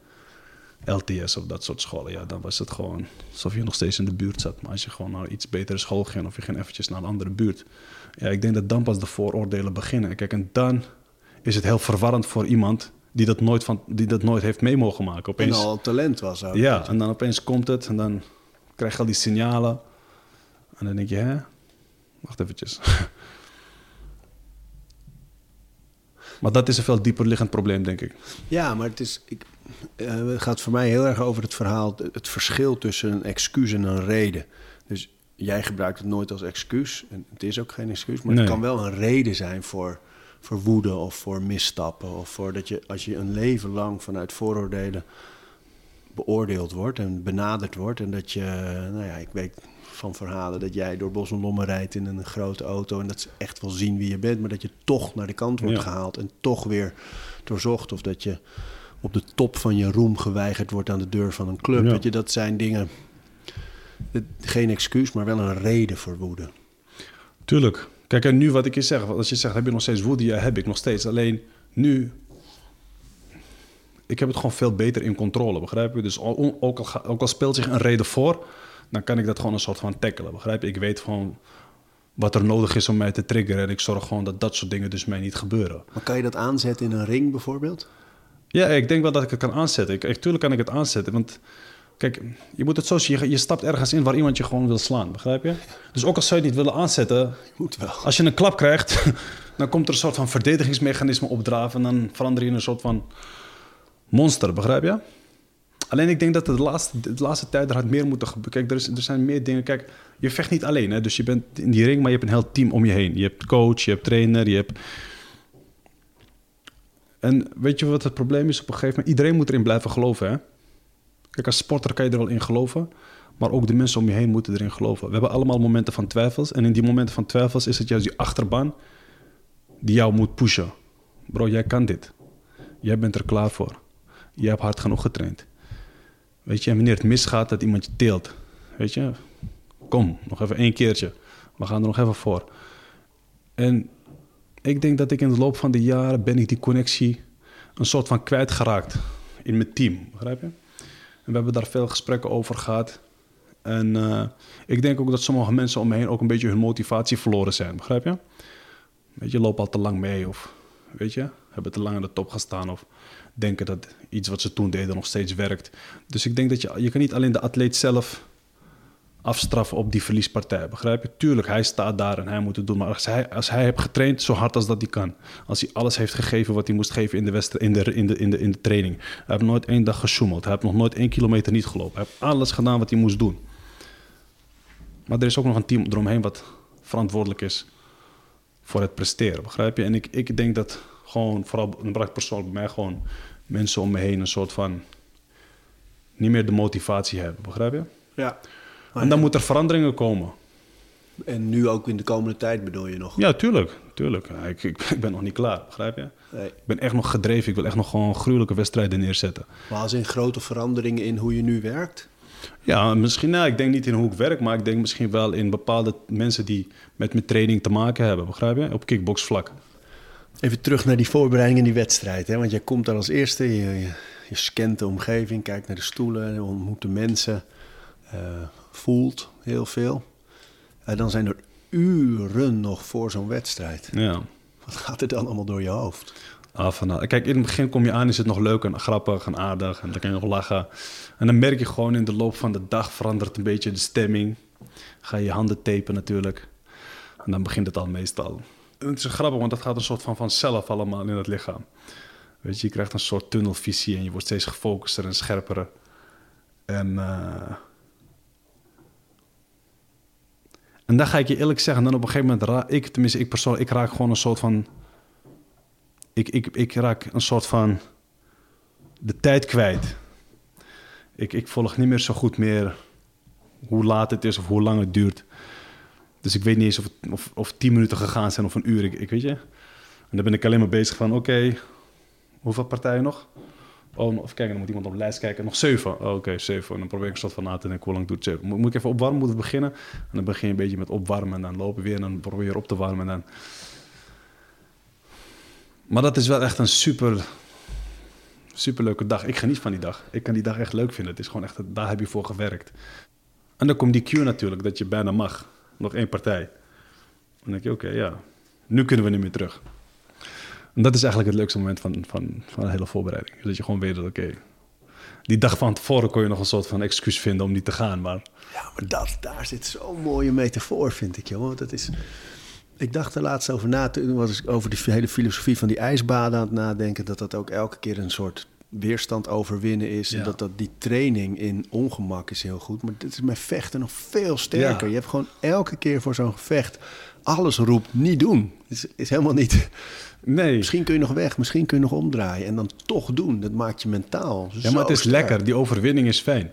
LTS of dat soort scholen. Ja, dan was het gewoon alsof je nog steeds in de buurt zat. Maar als je gewoon naar iets betere school ging of je ging eventjes naar een andere buurt. Ja, ik denk dat dan pas de vooroordelen beginnen. Kijk, en dan is het heel verwarrend voor iemand die dat nooit, van, die dat nooit heeft mee mogen maken. En Opeens, al talent was ook. ja, en dan opeens komt het en dan krijg je al die signalen. En dan denk je, hè? Wacht eventjes. maar dat is een veel dieper liggend probleem, denk ik. Ja, maar het, is, ik, eh, het gaat voor mij heel erg over het verhaal, het verschil tussen een excuus en een reden. Dus jij gebruikt het nooit als excuus. En het is ook geen excuus, maar Nee. het kan wel een reden zijn voor, voor woede of voor misstappen. Of voor dat je, als je een leven lang vanuit vooroordelen beoordeeld wordt en benaderd wordt. En dat je, nou ja, ik weet van verhalen dat jij door bos en lommen rijdt in een grote auto. En dat ze echt wel zien wie je bent, maar dat je toch naar de kant wordt Ja. gehaald en toch weer doorzocht. Of dat je op de top van je roem geweigerd wordt aan de deur van een club. Ja. Weet je, dat zijn dingen. Geen excuus, maar wel een reden voor woede. Tuurlijk. Kijk, en nu wat ik je zeg, als je zegt, heb je nog steeds woede? Ja, heb ik nog steeds. Alleen nu, ik heb het gewoon veel beter in controle, begrijp je? Dus ook al, ook al speelt zich een reden voor, dan kan ik dat gewoon een soort van tackelen, begrijp je? Ik weet gewoon wat er nodig is om mij te triggeren en ik zorg gewoon dat dat soort dingen dus mij niet gebeuren. Maar kan je dat aanzetten in een ring bijvoorbeeld? Ja, ik denk wel dat ik het kan aanzetten. Ik, ik, tuurlijk kan ik het aanzetten, want kijk, je moet het zo zien. Je, je stapt ergens in waar iemand je gewoon wil slaan, begrijp je? Dus ook al zou je het niet willen aanzetten, Moet wel. als je een klap krijgt, dan komt er een soort van verdedigingsmechanisme opdraven en dan verander je in een soort van monster, begrijp je? Alleen ik denk dat de laatste, de laatste tijd er had meer moeten gebeuren. Kijk, er, is, er zijn meer dingen. Kijk, je vecht niet alleen, hè? dus je bent in die ring, maar je hebt een heel team om je heen. Je hebt coach, je hebt trainer, je hebt. En weet je wat het probleem is op een gegeven moment? Iedereen moet erin blijven geloven. Hè? Kijk, als sporter kan je er wel in geloven, maar ook de mensen om je heen moeten erin geloven. We hebben allemaal momenten van twijfels. En in die momenten van twijfels is het juist die achterbaan die jou moet pushen. Bro, jij kan dit. Jij bent er klaar voor. Je hebt hard genoeg getraind. Weet je, en wanneer het misgaat, dat iemand je teelt. Weet je, kom, nog even één keertje. We gaan er nog even voor. En ik denk dat ik in de loop van de jaren ben ik die connectie een soort van kwijtgeraakt in mijn team. Begrijp je? En we hebben daar veel gesprekken over gehad. En eh, ik denk ook dat sommige mensen om me heen ook een beetje hun motivatie verloren zijn. Begrijp je? Weet je, lopen al te lang mee of weet je, hebben te lang aan de top gestaan of denken dat iets wat ze toen deden nog steeds werkt. Dus ik denk dat je, je kan niet alleen de atleet zelf afstraffen op die verliespartij. Begrijp je? Tuurlijk, hij staat daar en hij moet het doen. Maar als hij, als hij heeft getraind zo hard als dat hij kan. Als hij alles heeft gegeven wat hij moest geven in de, in de, in de, in de, in de training. Hij heeft nooit één dag gesjoemeld. Hij heeft nog nooit één kilometer niet gelopen. Hij heeft alles gedaan wat hij moest doen. Maar er is ook nog een team eromheen wat verantwoordelijk is voor het presteren. Begrijp je? En ik, ik denk dat gewoon, vooral een brak persoonlijk bij mij, gewoon mensen om me heen een soort van niet meer de motivatie hebben. Begrijp je? Ja. En dan moet er veranderingen komen. En nu ook in de komende tijd bedoel je nog? Ja, tuurlijk. tuurlijk. Ja, Ik, ik, ik ben nog niet klaar, begrijp je? Nee. Ik ben echt nog gedreven. Ik wil echt nog gewoon gruwelijke wedstrijden neerzetten. Maar als in grote veranderingen in hoe je nu werkt? Ja, misschien, nou, ik denk niet in hoe ik werk, maar ik denk misschien wel in bepaalde mensen die met mijn training te maken hebben, begrijp je? Op kickboxvlak. Even terug naar die voorbereiding en die wedstrijd. Hè? Want jij komt daar als eerste, je, je, je scant de omgeving, kijkt naar de stoelen, ontmoet de mensen, eh, voelt heel veel. En dan zijn er uren nog voor zo'n wedstrijd. Ja. Wat gaat er dan allemaal door je hoofd? Af en. Kijk, in het begin kom je aan, is het nog leuk en grappig en aardig en dan kan je nog lachen. En dan merk je gewoon in de loop van de dag verandert een beetje de stemming. Ga je je handen tapen natuurlijk. En dan begint het al meestal. En het is grappig, want dat gaat een soort van vanzelf allemaal in het lichaam. Weet je, je krijgt een soort tunnelvisie en je wordt steeds gefocuster en scherper. En, eh, en dan ga ik je eerlijk zeggen, dan op een gegeven moment raak ik, tenminste ik persoonlijk, ik raak gewoon een soort van ik, ik, ik raak een soort van de tijd kwijt. Ik, ik volg niet meer zo goed meer hoe laat het is of hoe lang het duurt. Dus ik weet niet eens of, het, of, of tien minuten gegaan zijn of een uur. Ik, ik weet je. En dan ben ik alleen maar bezig van: oké, hoeveel partijen nog? Oh, even kijken, dan moet iemand op de lijst kijken. Nog zeven. Oh, oké, zeven. En dan probeer ik een soort van na te denken hoe lang doet. Moet, ik even opwarmen? Moet het beginnen? En dan begin je een beetje met opwarmen en dan lopen weer en dan probeer je op te warmen. En dan maar dat is wel echt een super, super leuke dag. Ik geniet van die dag. Ik kan die dag echt leuk vinden. Het is gewoon echt, daar heb je voor gewerkt. En dan komt die cue natuurlijk, dat je bijna mag. Nog één partij. Dan denk je, oké, ja, nu kunnen we niet meer terug. En dat is eigenlijk het leukste moment van, van, van de hele voorbereiding. Dat je gewoon weet dat, oké, die dag van tevoren kon je nog een soort van excuus vinden om niet te gaan. Maar Ja, maar dat, daar zit zo'n mooie metafoor, vind ik, joh. Want dat is... Ik dacht er laatst over na, toen was ik over die hele filosofie van die ijsbaden aan het nadenken, dat dat ook elke keer een soort weerstand overwinnen is. En dat, dat die training in ongemak is heel goed. Maar dit is met vechten nog veel sterker. Ja. Je hebt gewoon elke keer voor zo'n gevecht alles roept niet doen. Is, is helemaal niet. nee, Misschien kun je nog weg, misschien kun je nog omdraaien en dan toch doen. Dat maakt je mentaal. Ja, maar het is sterk. lekker. Die overwinning is fijn.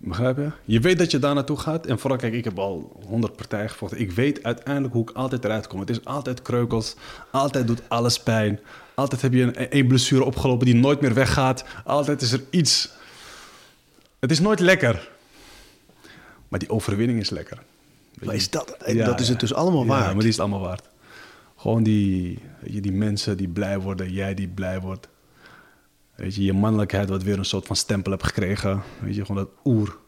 Begrijp je? Je weet dat je daar naartoe gaat. En vooral, kijk, ik heb al honderd partijen gevochten. Ik weet uiteindelijk hoe ik altijd eruit kom. Het is altijd kreukels. Altijd doet alles pijn. Altijd heb je een, een blessure opgelopen die nooit meer weggaat. Altijd is er iets. Het is nooit lekker. Maar die overwinning is lekker. Maar is dat, Ja, dat is het ja. dus allemaal Ja, waard. maar die is het allemaal waard. Gewoon die, je, die mensen die blij worden, jij die blij wordt. Weet je, je mannelijkheid wat weer een soort van stempel hebt gekregen. Weet je, gewoon dat oer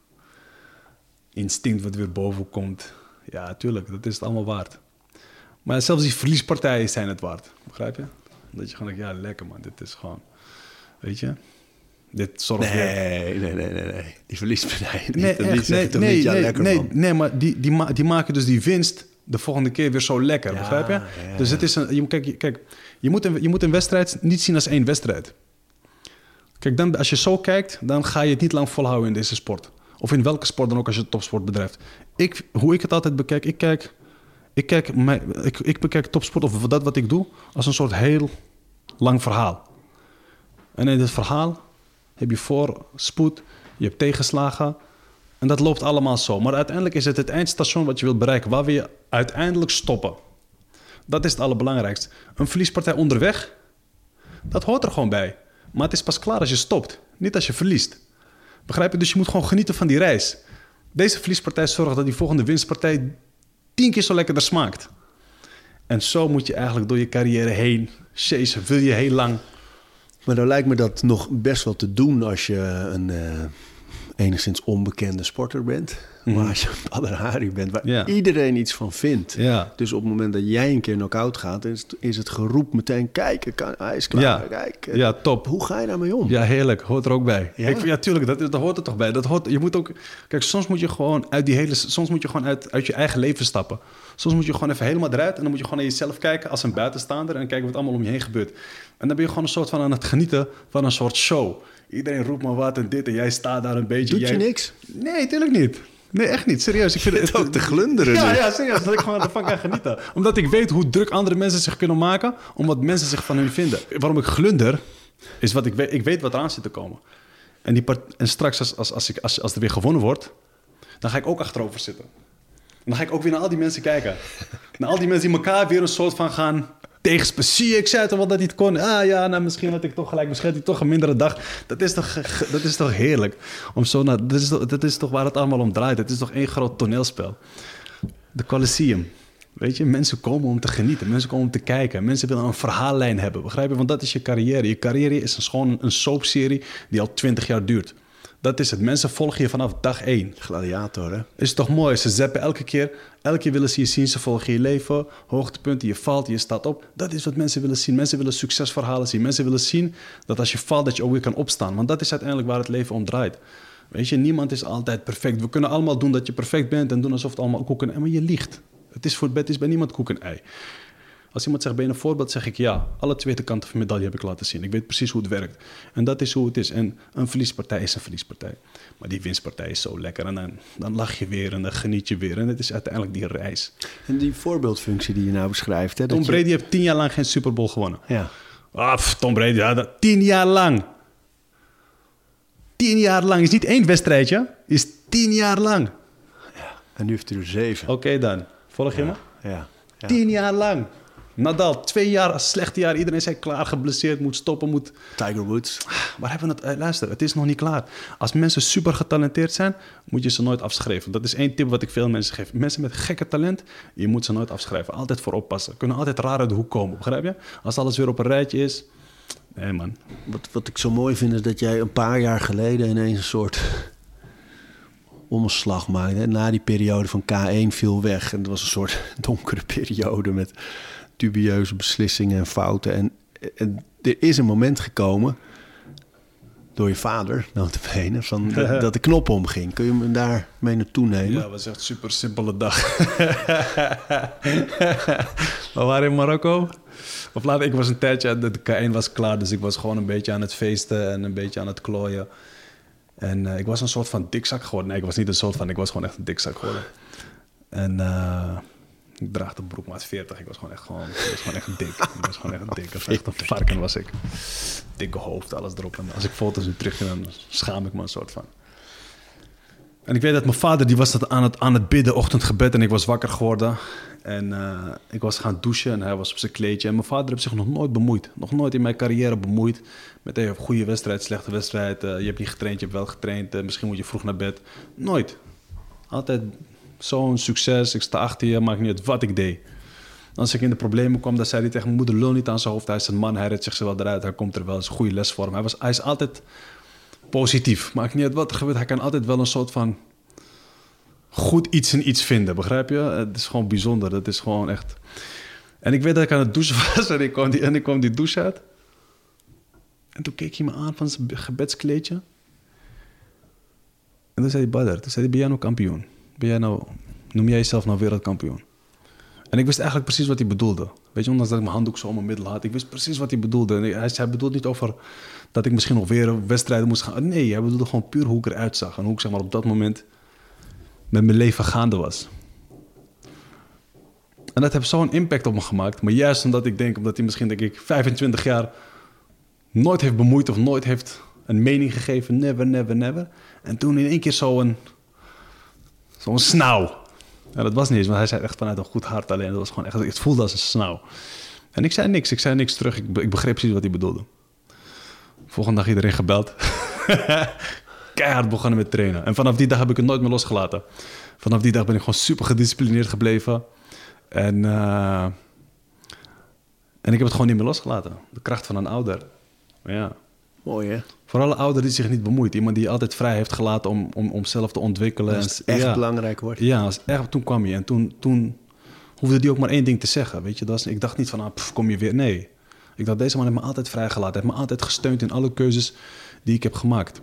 instinct wat weer boven komt. Ja, tuurlijk, dat is het allemaal waard. Maar zelfs die verliespartijen zijn het waard. Begrijp je? Dat je gewoon denkt, ja, lekker man, dit is gewoon... Weet je? Dit zorgt weer... Nee, nee, nee, nee, nee. Die verliespartij. niet. Nee, Die echt, zeg nee, toch nee, niet, ja, nee, lekker nee, man. nee, maar die, die, ma- die maken dus die winst de volgende keer weer zo lekker, Ja, begrijp je? ja, Dus het is een, je, kijk, kijk je, moet een, je moet een wedstrijd niet zien als één wedstrijd. Kijk, dan, als je zo kijkt, dan ga je het niet lang volhouden in deze sport. Of in welke sport dan ook als je topsport bedrijft. Ik, hoe ik het altijd bekijk, ik kijk, ik, kijk ik, ik bekijk topsport of dat wat ik doe als een soort heel lang verhaal. En in dit verhaal heb je voorspoed, je hebt tegenslagen. En dat loopt allemaal zo. Maar uiteindelijk is het het eindstation wat je wilt bereiken, waar we je uiteindelijk stoppen. Dat is het allerbelangrijkste. Een verliespartij onderweg, dat hoort er gewoon bij. Maar het is pas klaar als je stopt, niet als je verliest. Begrijp je? Dus je moet gewoon genieten van die reis. Deze verliespartij zorgt dat die volgende winstpartij tien keer zo lekkerder smaakt. En zo moet je eigenlijk door je carrière heen. Jezus, wil je heel lang. Maar dan lijkt me dat nog best wel te doen als je een, eh, enigszins onbekende sporter bent. Maar als je Badr Hari bent, waar Mhm. Iedereen iets van vindt. Dus op het moment dat jij een keer knock-out gaat, is het, is het geroep meteen... Kijk, kan- hij is klaar, Ja. kijk. Ja, top. Hoe ga je daarmee om? Ja, heerlijk. Hoort er ook bij. Ja? Ik, ja tuurlijk. Dat, dat hoort er toch bij. Dat hoort, je moet ook... Kijk, soms moet je gewoon uit die hele... Soms moet je gewoon uit, uit je eigen leven stappen. Soms moet je gewoon even helemaal eruit. En dan moet je gewoon naar jezelf kijken als een buitenstaander. En kijken wat allemaal om je heen gebeurt. En dan ben je gewoon een soort van aan het genieten van een soort show. Iedereen roept maar wat en dit. En jij staat daar een beetje. Doet je niks? Nee, tuurlijk niet. Nee, echt niet. Serieus. Ik vind het ook te glunderen Ja, nu. ja, serieus. Dat ik gewoon ervan kan genieten. Omdat ik weet hoe druk andere mensen zich kunnen maken. om wat mensen zich van hun vinden. Waarom ik glunder, is wat ik weet. Ik weet wat eraan zit te komen. En, die part- en straks, als, als, als, ik, als, als er weer gewonnen wordt. dan ga ik ook achterover zitten. En dan ga ik ook weer naar al die mensen kijken. naar al die mensen die elkaar weer een soort van gaan je, ik zei toch wel dat hij het kon. Ah ja, nou misschien had ik toch gelijk. Misschien had toch een mindere dag. Dat is toch, dat is toch heerlijk. Om zo naar, dat, is toch, is toch waar het allemaal om draait. Het is toch één groot toneelspel. De Colosseum. Weet je, mensen komen om te genieten. Mensen komen om te kijken. Mensen willen een verhaallijn hebben. Begrijp je? Want dat is je carrière. Je carrière is gewoon een soapserie die al twintig jaar duurt. Dat is het. Mensen volgen je vanaf dag één. Gladiator, hè? Is toch mooi? Ze zappen elke keer. Elke keer willen ze je zien. Ze volgen je leven. Hoogtepunten. Je valt, je staat op. Dat is wat mensen willen zien. Mensen willen succesverhalen zien. Mensen willen zien dat als je valt, dat je ook weer kan opstaan. Want dat is uiteindelijk waar het leven om draait. Weet je, niemand is altijd perfect. We kunnen allemaal doen dat je perfect bent en doen alsof het allemaal koek en ei. Maar je liegt. Het is, voor, het is bij niemand koek en ei. Als iemand zegt, ben je een voorbeeld? zeg ik ja. Alle twee de kanten van de medaille heb ik laten zien. Ik weet precies hoe het werkt. En dat is hoe het is. En een verliespartij is een verliespartij. Maar die winstpartij is zo lekker. En dan, dan lach je weer en dan geniet je weer. En het is uiteindelijk die reis. En die voorbeeldfunctie die je nou beschrijft, hè? dat Tom je- Brady heeft tien jaar lang geen Super Bowl gewonnen. Ja. Ah, pff, Tom Brady, ja, dat, tien jaar lang. Tien jaar lang. Is niet één wedstrijdje. Is tien jaar lang. En nu heeft hij er zeven. Oké dan. Volg je me? Ja. ja. Tien jaar lang. Nadal, twee jaar, slechte jaar. Iedereen zei klaar, geblesseerd, moet stoppen, moet... Tiger Woods. Waar hebben we het? eh, luister, het is nog niet klaar. Als mensen super getalenteerd zijn, moet je ze nooit afschrijven. Dat is één tip wat ik veel mensen geef. Mensen met gekke talent, je moet ze nooit afschrijven. Altijd voor oppassen. Kunnen altijd raar uit de hoek komen, begrijp je? Als alles weer op een rijtje is... Nee man, Wat, wat ik zo mooi vind is dat jij een paar jaar geleden ineens een soort omslag maakte. Na die periode van K1 viel weg. En het was een soort donkere periode met dubieuze beslissingen en fouten. En, en er is een moment gekomen door je vader, notabene, van dat, dat de knop omging. Kun je me daar mee naartoe nemen? Ja, dat was echt een super simpele dag. We waren in Marokko. Of later, ik was een tijdje, de K1 was klaar, dus ik was gewoon een beetje aan het feesten en een beetje aan het klooien. En eh, ik was een soort van dikzak geworden. Nee, ik was niet een soort van, ik was gewoon echt een dikzak geworden. En eh, ik draag de broek maat 40. Ik was gewoon echt, gewoon, ik was gewoon echt dik. Ik was gewoon echt dik. Ik was echt een varken was ik. Dikke hoofd, alles erop. En als ik foto's nu terug dan schaam ik me een soort van. En ik weet dat mijn vader, die was dat aan het, aan het bidden, ochtendgebed. En ik was wakker geworden. En eh, ik was gaan douchen en hij was op zijn kleedje. En mijn vader heeft zich nog nooit bemoeid. Nog nooit in mijn carrière bemoeid. Met een goede wedstrijd, slechte wedstrijd. eh, je hebt niet getraind, je hebt wel getraind. eh, misschien moet je vroeg naar bed. Nooit. Altijd zo'n succes. Ik sta achter je, maakt niet uit wat ik deed. Als ik in de problemen kwam, dan zei hij tegen mijn moeder... lul niet aan zijn hoofd, hij is een man, hij redt zich wel eruit. Hij komt er wel, is een goede les voor. Hij, was, hij is altijd positief. Maakt niet uit wat er gebeurt. Hij kan altijd wel een soort van goed iets in iets vinden, begrijp je? Het is gewoon bijzonder. Dat is gewoon echt... En ik weet dat ik aan het douchen was en ik kwam die, en ik kwam die douche uit. En toen keek hij me aan van zijn gebedskleedje. En toen zei hij, Badr, toen zei hij, ben jij nou kampioen? Ben jij nou, noem jij jezelf nou wereldkampioen? En ik wist eigenlijk precies wat hij bedoelde. Weet je, ondanks dat ik mijn handdoek zo om mijn middel had. Ik wist precies wat hij bedoelde. En hij, hij bedoelde niet over dat ik misschien nog weer wedstrijden moest gaan. Nee, hij bedoelde gewoon puur hoe ik eruit zag. En hoe ik zeg maar, op dat moment met mijn leven gaande was. En dat heeft zo'n impact op me gemaakt. Maar juist omdat ik denk, omdat hij misschien denk ik 25 jaar nooit heeft bemoeid of nooit heeft een mening gegeven. Never, never, never. En toen in één keer zo'n zo'n snauw. Dat was niet eens, want hij zei echt vanuit een goed hart alleen. Dat was gewoon echt, het voelde als een snauw. En ik zei niks, ik zei niks terug. Ik, ik begreep precies wat hij bedoelde. Volgende dag iedereen gebeld. Keihard begonnen met trainen. En vanaf die dag heb ik het nooit meer losgelaten. Vanaf die dag ben ik gewoon super gedisciplineerd gebleven. En, eh, en ik heb het gewoon niet meer losgelaten. De kracht van een ouder. Ja, Mooi hè? Voor alle ouderen die zich niet bemoeit. Iemand die je altijd vrij heeft gelaten om, om, om zelf te ontwikkelen. Als het echt ja. belangrijk wordt. Ja, als echt, toen kwam je. En toen, toen hoefde die ook maar één ding te zeggen. Weet je, dat is, ik dacht niet van, ah, pff, kom je weer. Nee. Ik dacht, deze man heeft me altijd vrijgelaten. Heeft me altijd gesteund in alle keuzes die ik heb gemaakt.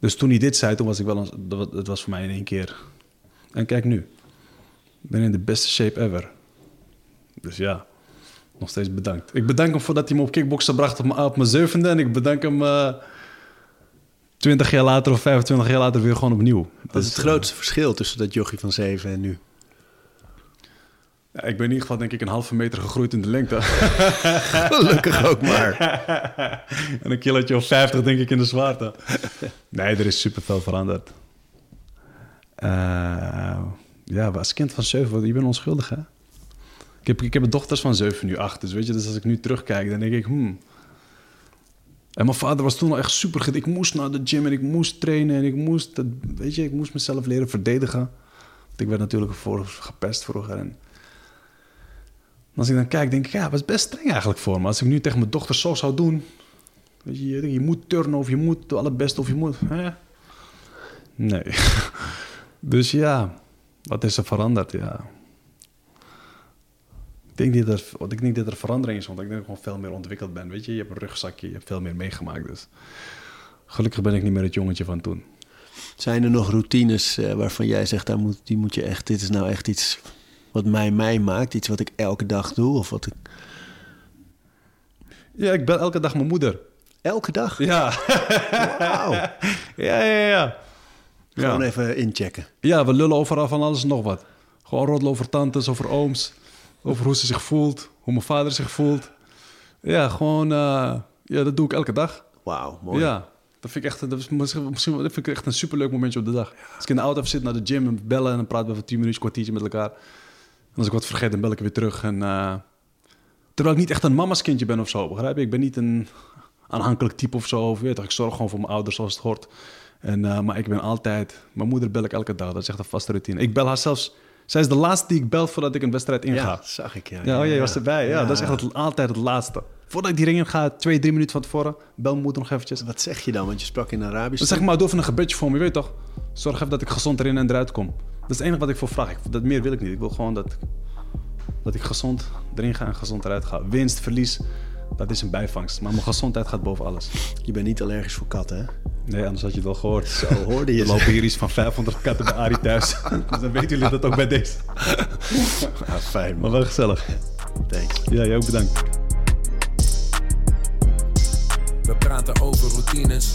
Dus toen hij dit zei, toen was ik wel... Een, dat wa- het was voor mij in één keer... En kijk nu. Ik ben in de beste shape ever. Dus ja, nog steeds bedankt. Ik bedank hem voordat hij me op kickboksen bracht op mijn, op mijn zevende. En ik bedank hem... eh 20 jaar later of 25 jaar later weer gewoon opnieuw. Wat is het Dus, grootste verschil tussen dat jochie van 7 en nu? Ja, ik ben in ieder geval denk ik een halve meter gegroeid in de lengte. Gelukkig ook maar. en een kilootje of 50 denk ik in de zwaarte. nee, er is super veel veranderd. Eh, ja, als kind van 7, je bent onschuldig hè? Ik heb, ik heb dochters van 7 nu 8, dus weet je, dus als ik nu terugkijk, dan denk ik, hmm. En mijn vader was toen al echt super Ik moest naar de gym en ik moest trainen en ik moest, dat, weet je, ik moest mezelf leren verdedigen. Want ik werd natuurlijk voor, gepest vroeger. En als ik dan kijk, denk ik, ja, het was best streng eigenlijk voor me. Als ik nu tegen mijn dochter zo zou doen, weet je, je, moet turnen of je moet de allerbeste of je moet, hè? Nee. dus ja, wat is er veranderd? Ja. Ik denk niet dat er, ik denk niet dat er verandering is, want ik denk dat ik gewoon veel meer ontwikkeld ben. Weet je, je hebt een rugzakje, je hebt veel meer meegemaakt. Dus gelukkig ben ik niet meer het jongetje van toen. Zijn er nog routines eh, waarvan jij zegt, daar moet, die moet je echt, dit is nou echt iets wat mij mij maakt, iets wat ik elke dag doe of wat ik Ja, ik bel elke dag mijn moeder. elke dag. Ja. Wauw. Ja, ja, ja. Gewoon Ja. even inchecken. Ja, we lullen overal van alles en nog wat. Gewoon roddelen over tantes, over ooms. Over hoe ze zich voelt, hoe mijn vader zich voelt. Ja, gewoon... eh, ja, dat doe ik elke dag. Wauw, mooi. Ja, dat vind ik echt, dat is misschien, misschien dat vind ik echt een superleuk momentje op de dag. Als ik in de auto even zit naar de gym en bellen en dan praten we even tien minuutjes, kwartiertje met elkaar. En als ik wat vergeet, dan bel ik weer terug. En, eh, terwijl ik niet echt een mama's kindje ben of zo, begrijp je? Ik ben niet een aanhankelijk type of zo. Of, weet je ik zorg gewoon voor mijn ouders zoals het hoort. En, eh, maar ik ben altijd... Mijn moeder bel ik elke dag, dat is echt een vaste routine. Ik bel haar zelfs... Zij is de laatste die ik bel voordat ik een wedstrijd inga. Ja, zag ik. Ja, Ja, oh, jij was erbij. Ja, dat is echt het, altijd het laatste. Voordat ik die ring in ga, twee, drie minuten van tevoren, bel mijn moeder nog eventjes. Wat zeg je dan? Want je sprak in Arabisch. Dan zeg ik maar, doe even een gebedje voor me, je weet toch? Zorg even dat ik gezond erin en eruit kom. Dat is het enige wat ik voor vraag. Ik, dat meer wil ik niet. Ik wil gewoon dat, dat ik gezond erin ga en gezond eruit ga. Winst, verlies, dat is een bijvangst. Maar mijn gezondheid gaat boven alles. Je bent niet allergisch voor katten, hè? Nee, anders had je het wel gehoord. Zo hoorde je Er lopen hier iets van 500 katten bij Arie thuis. dus dan weten jullie dat ook bij deze. Ja, fijn, Maar wel gezellig. Thanks. Ja, jij ook bedankt. We praten over routines.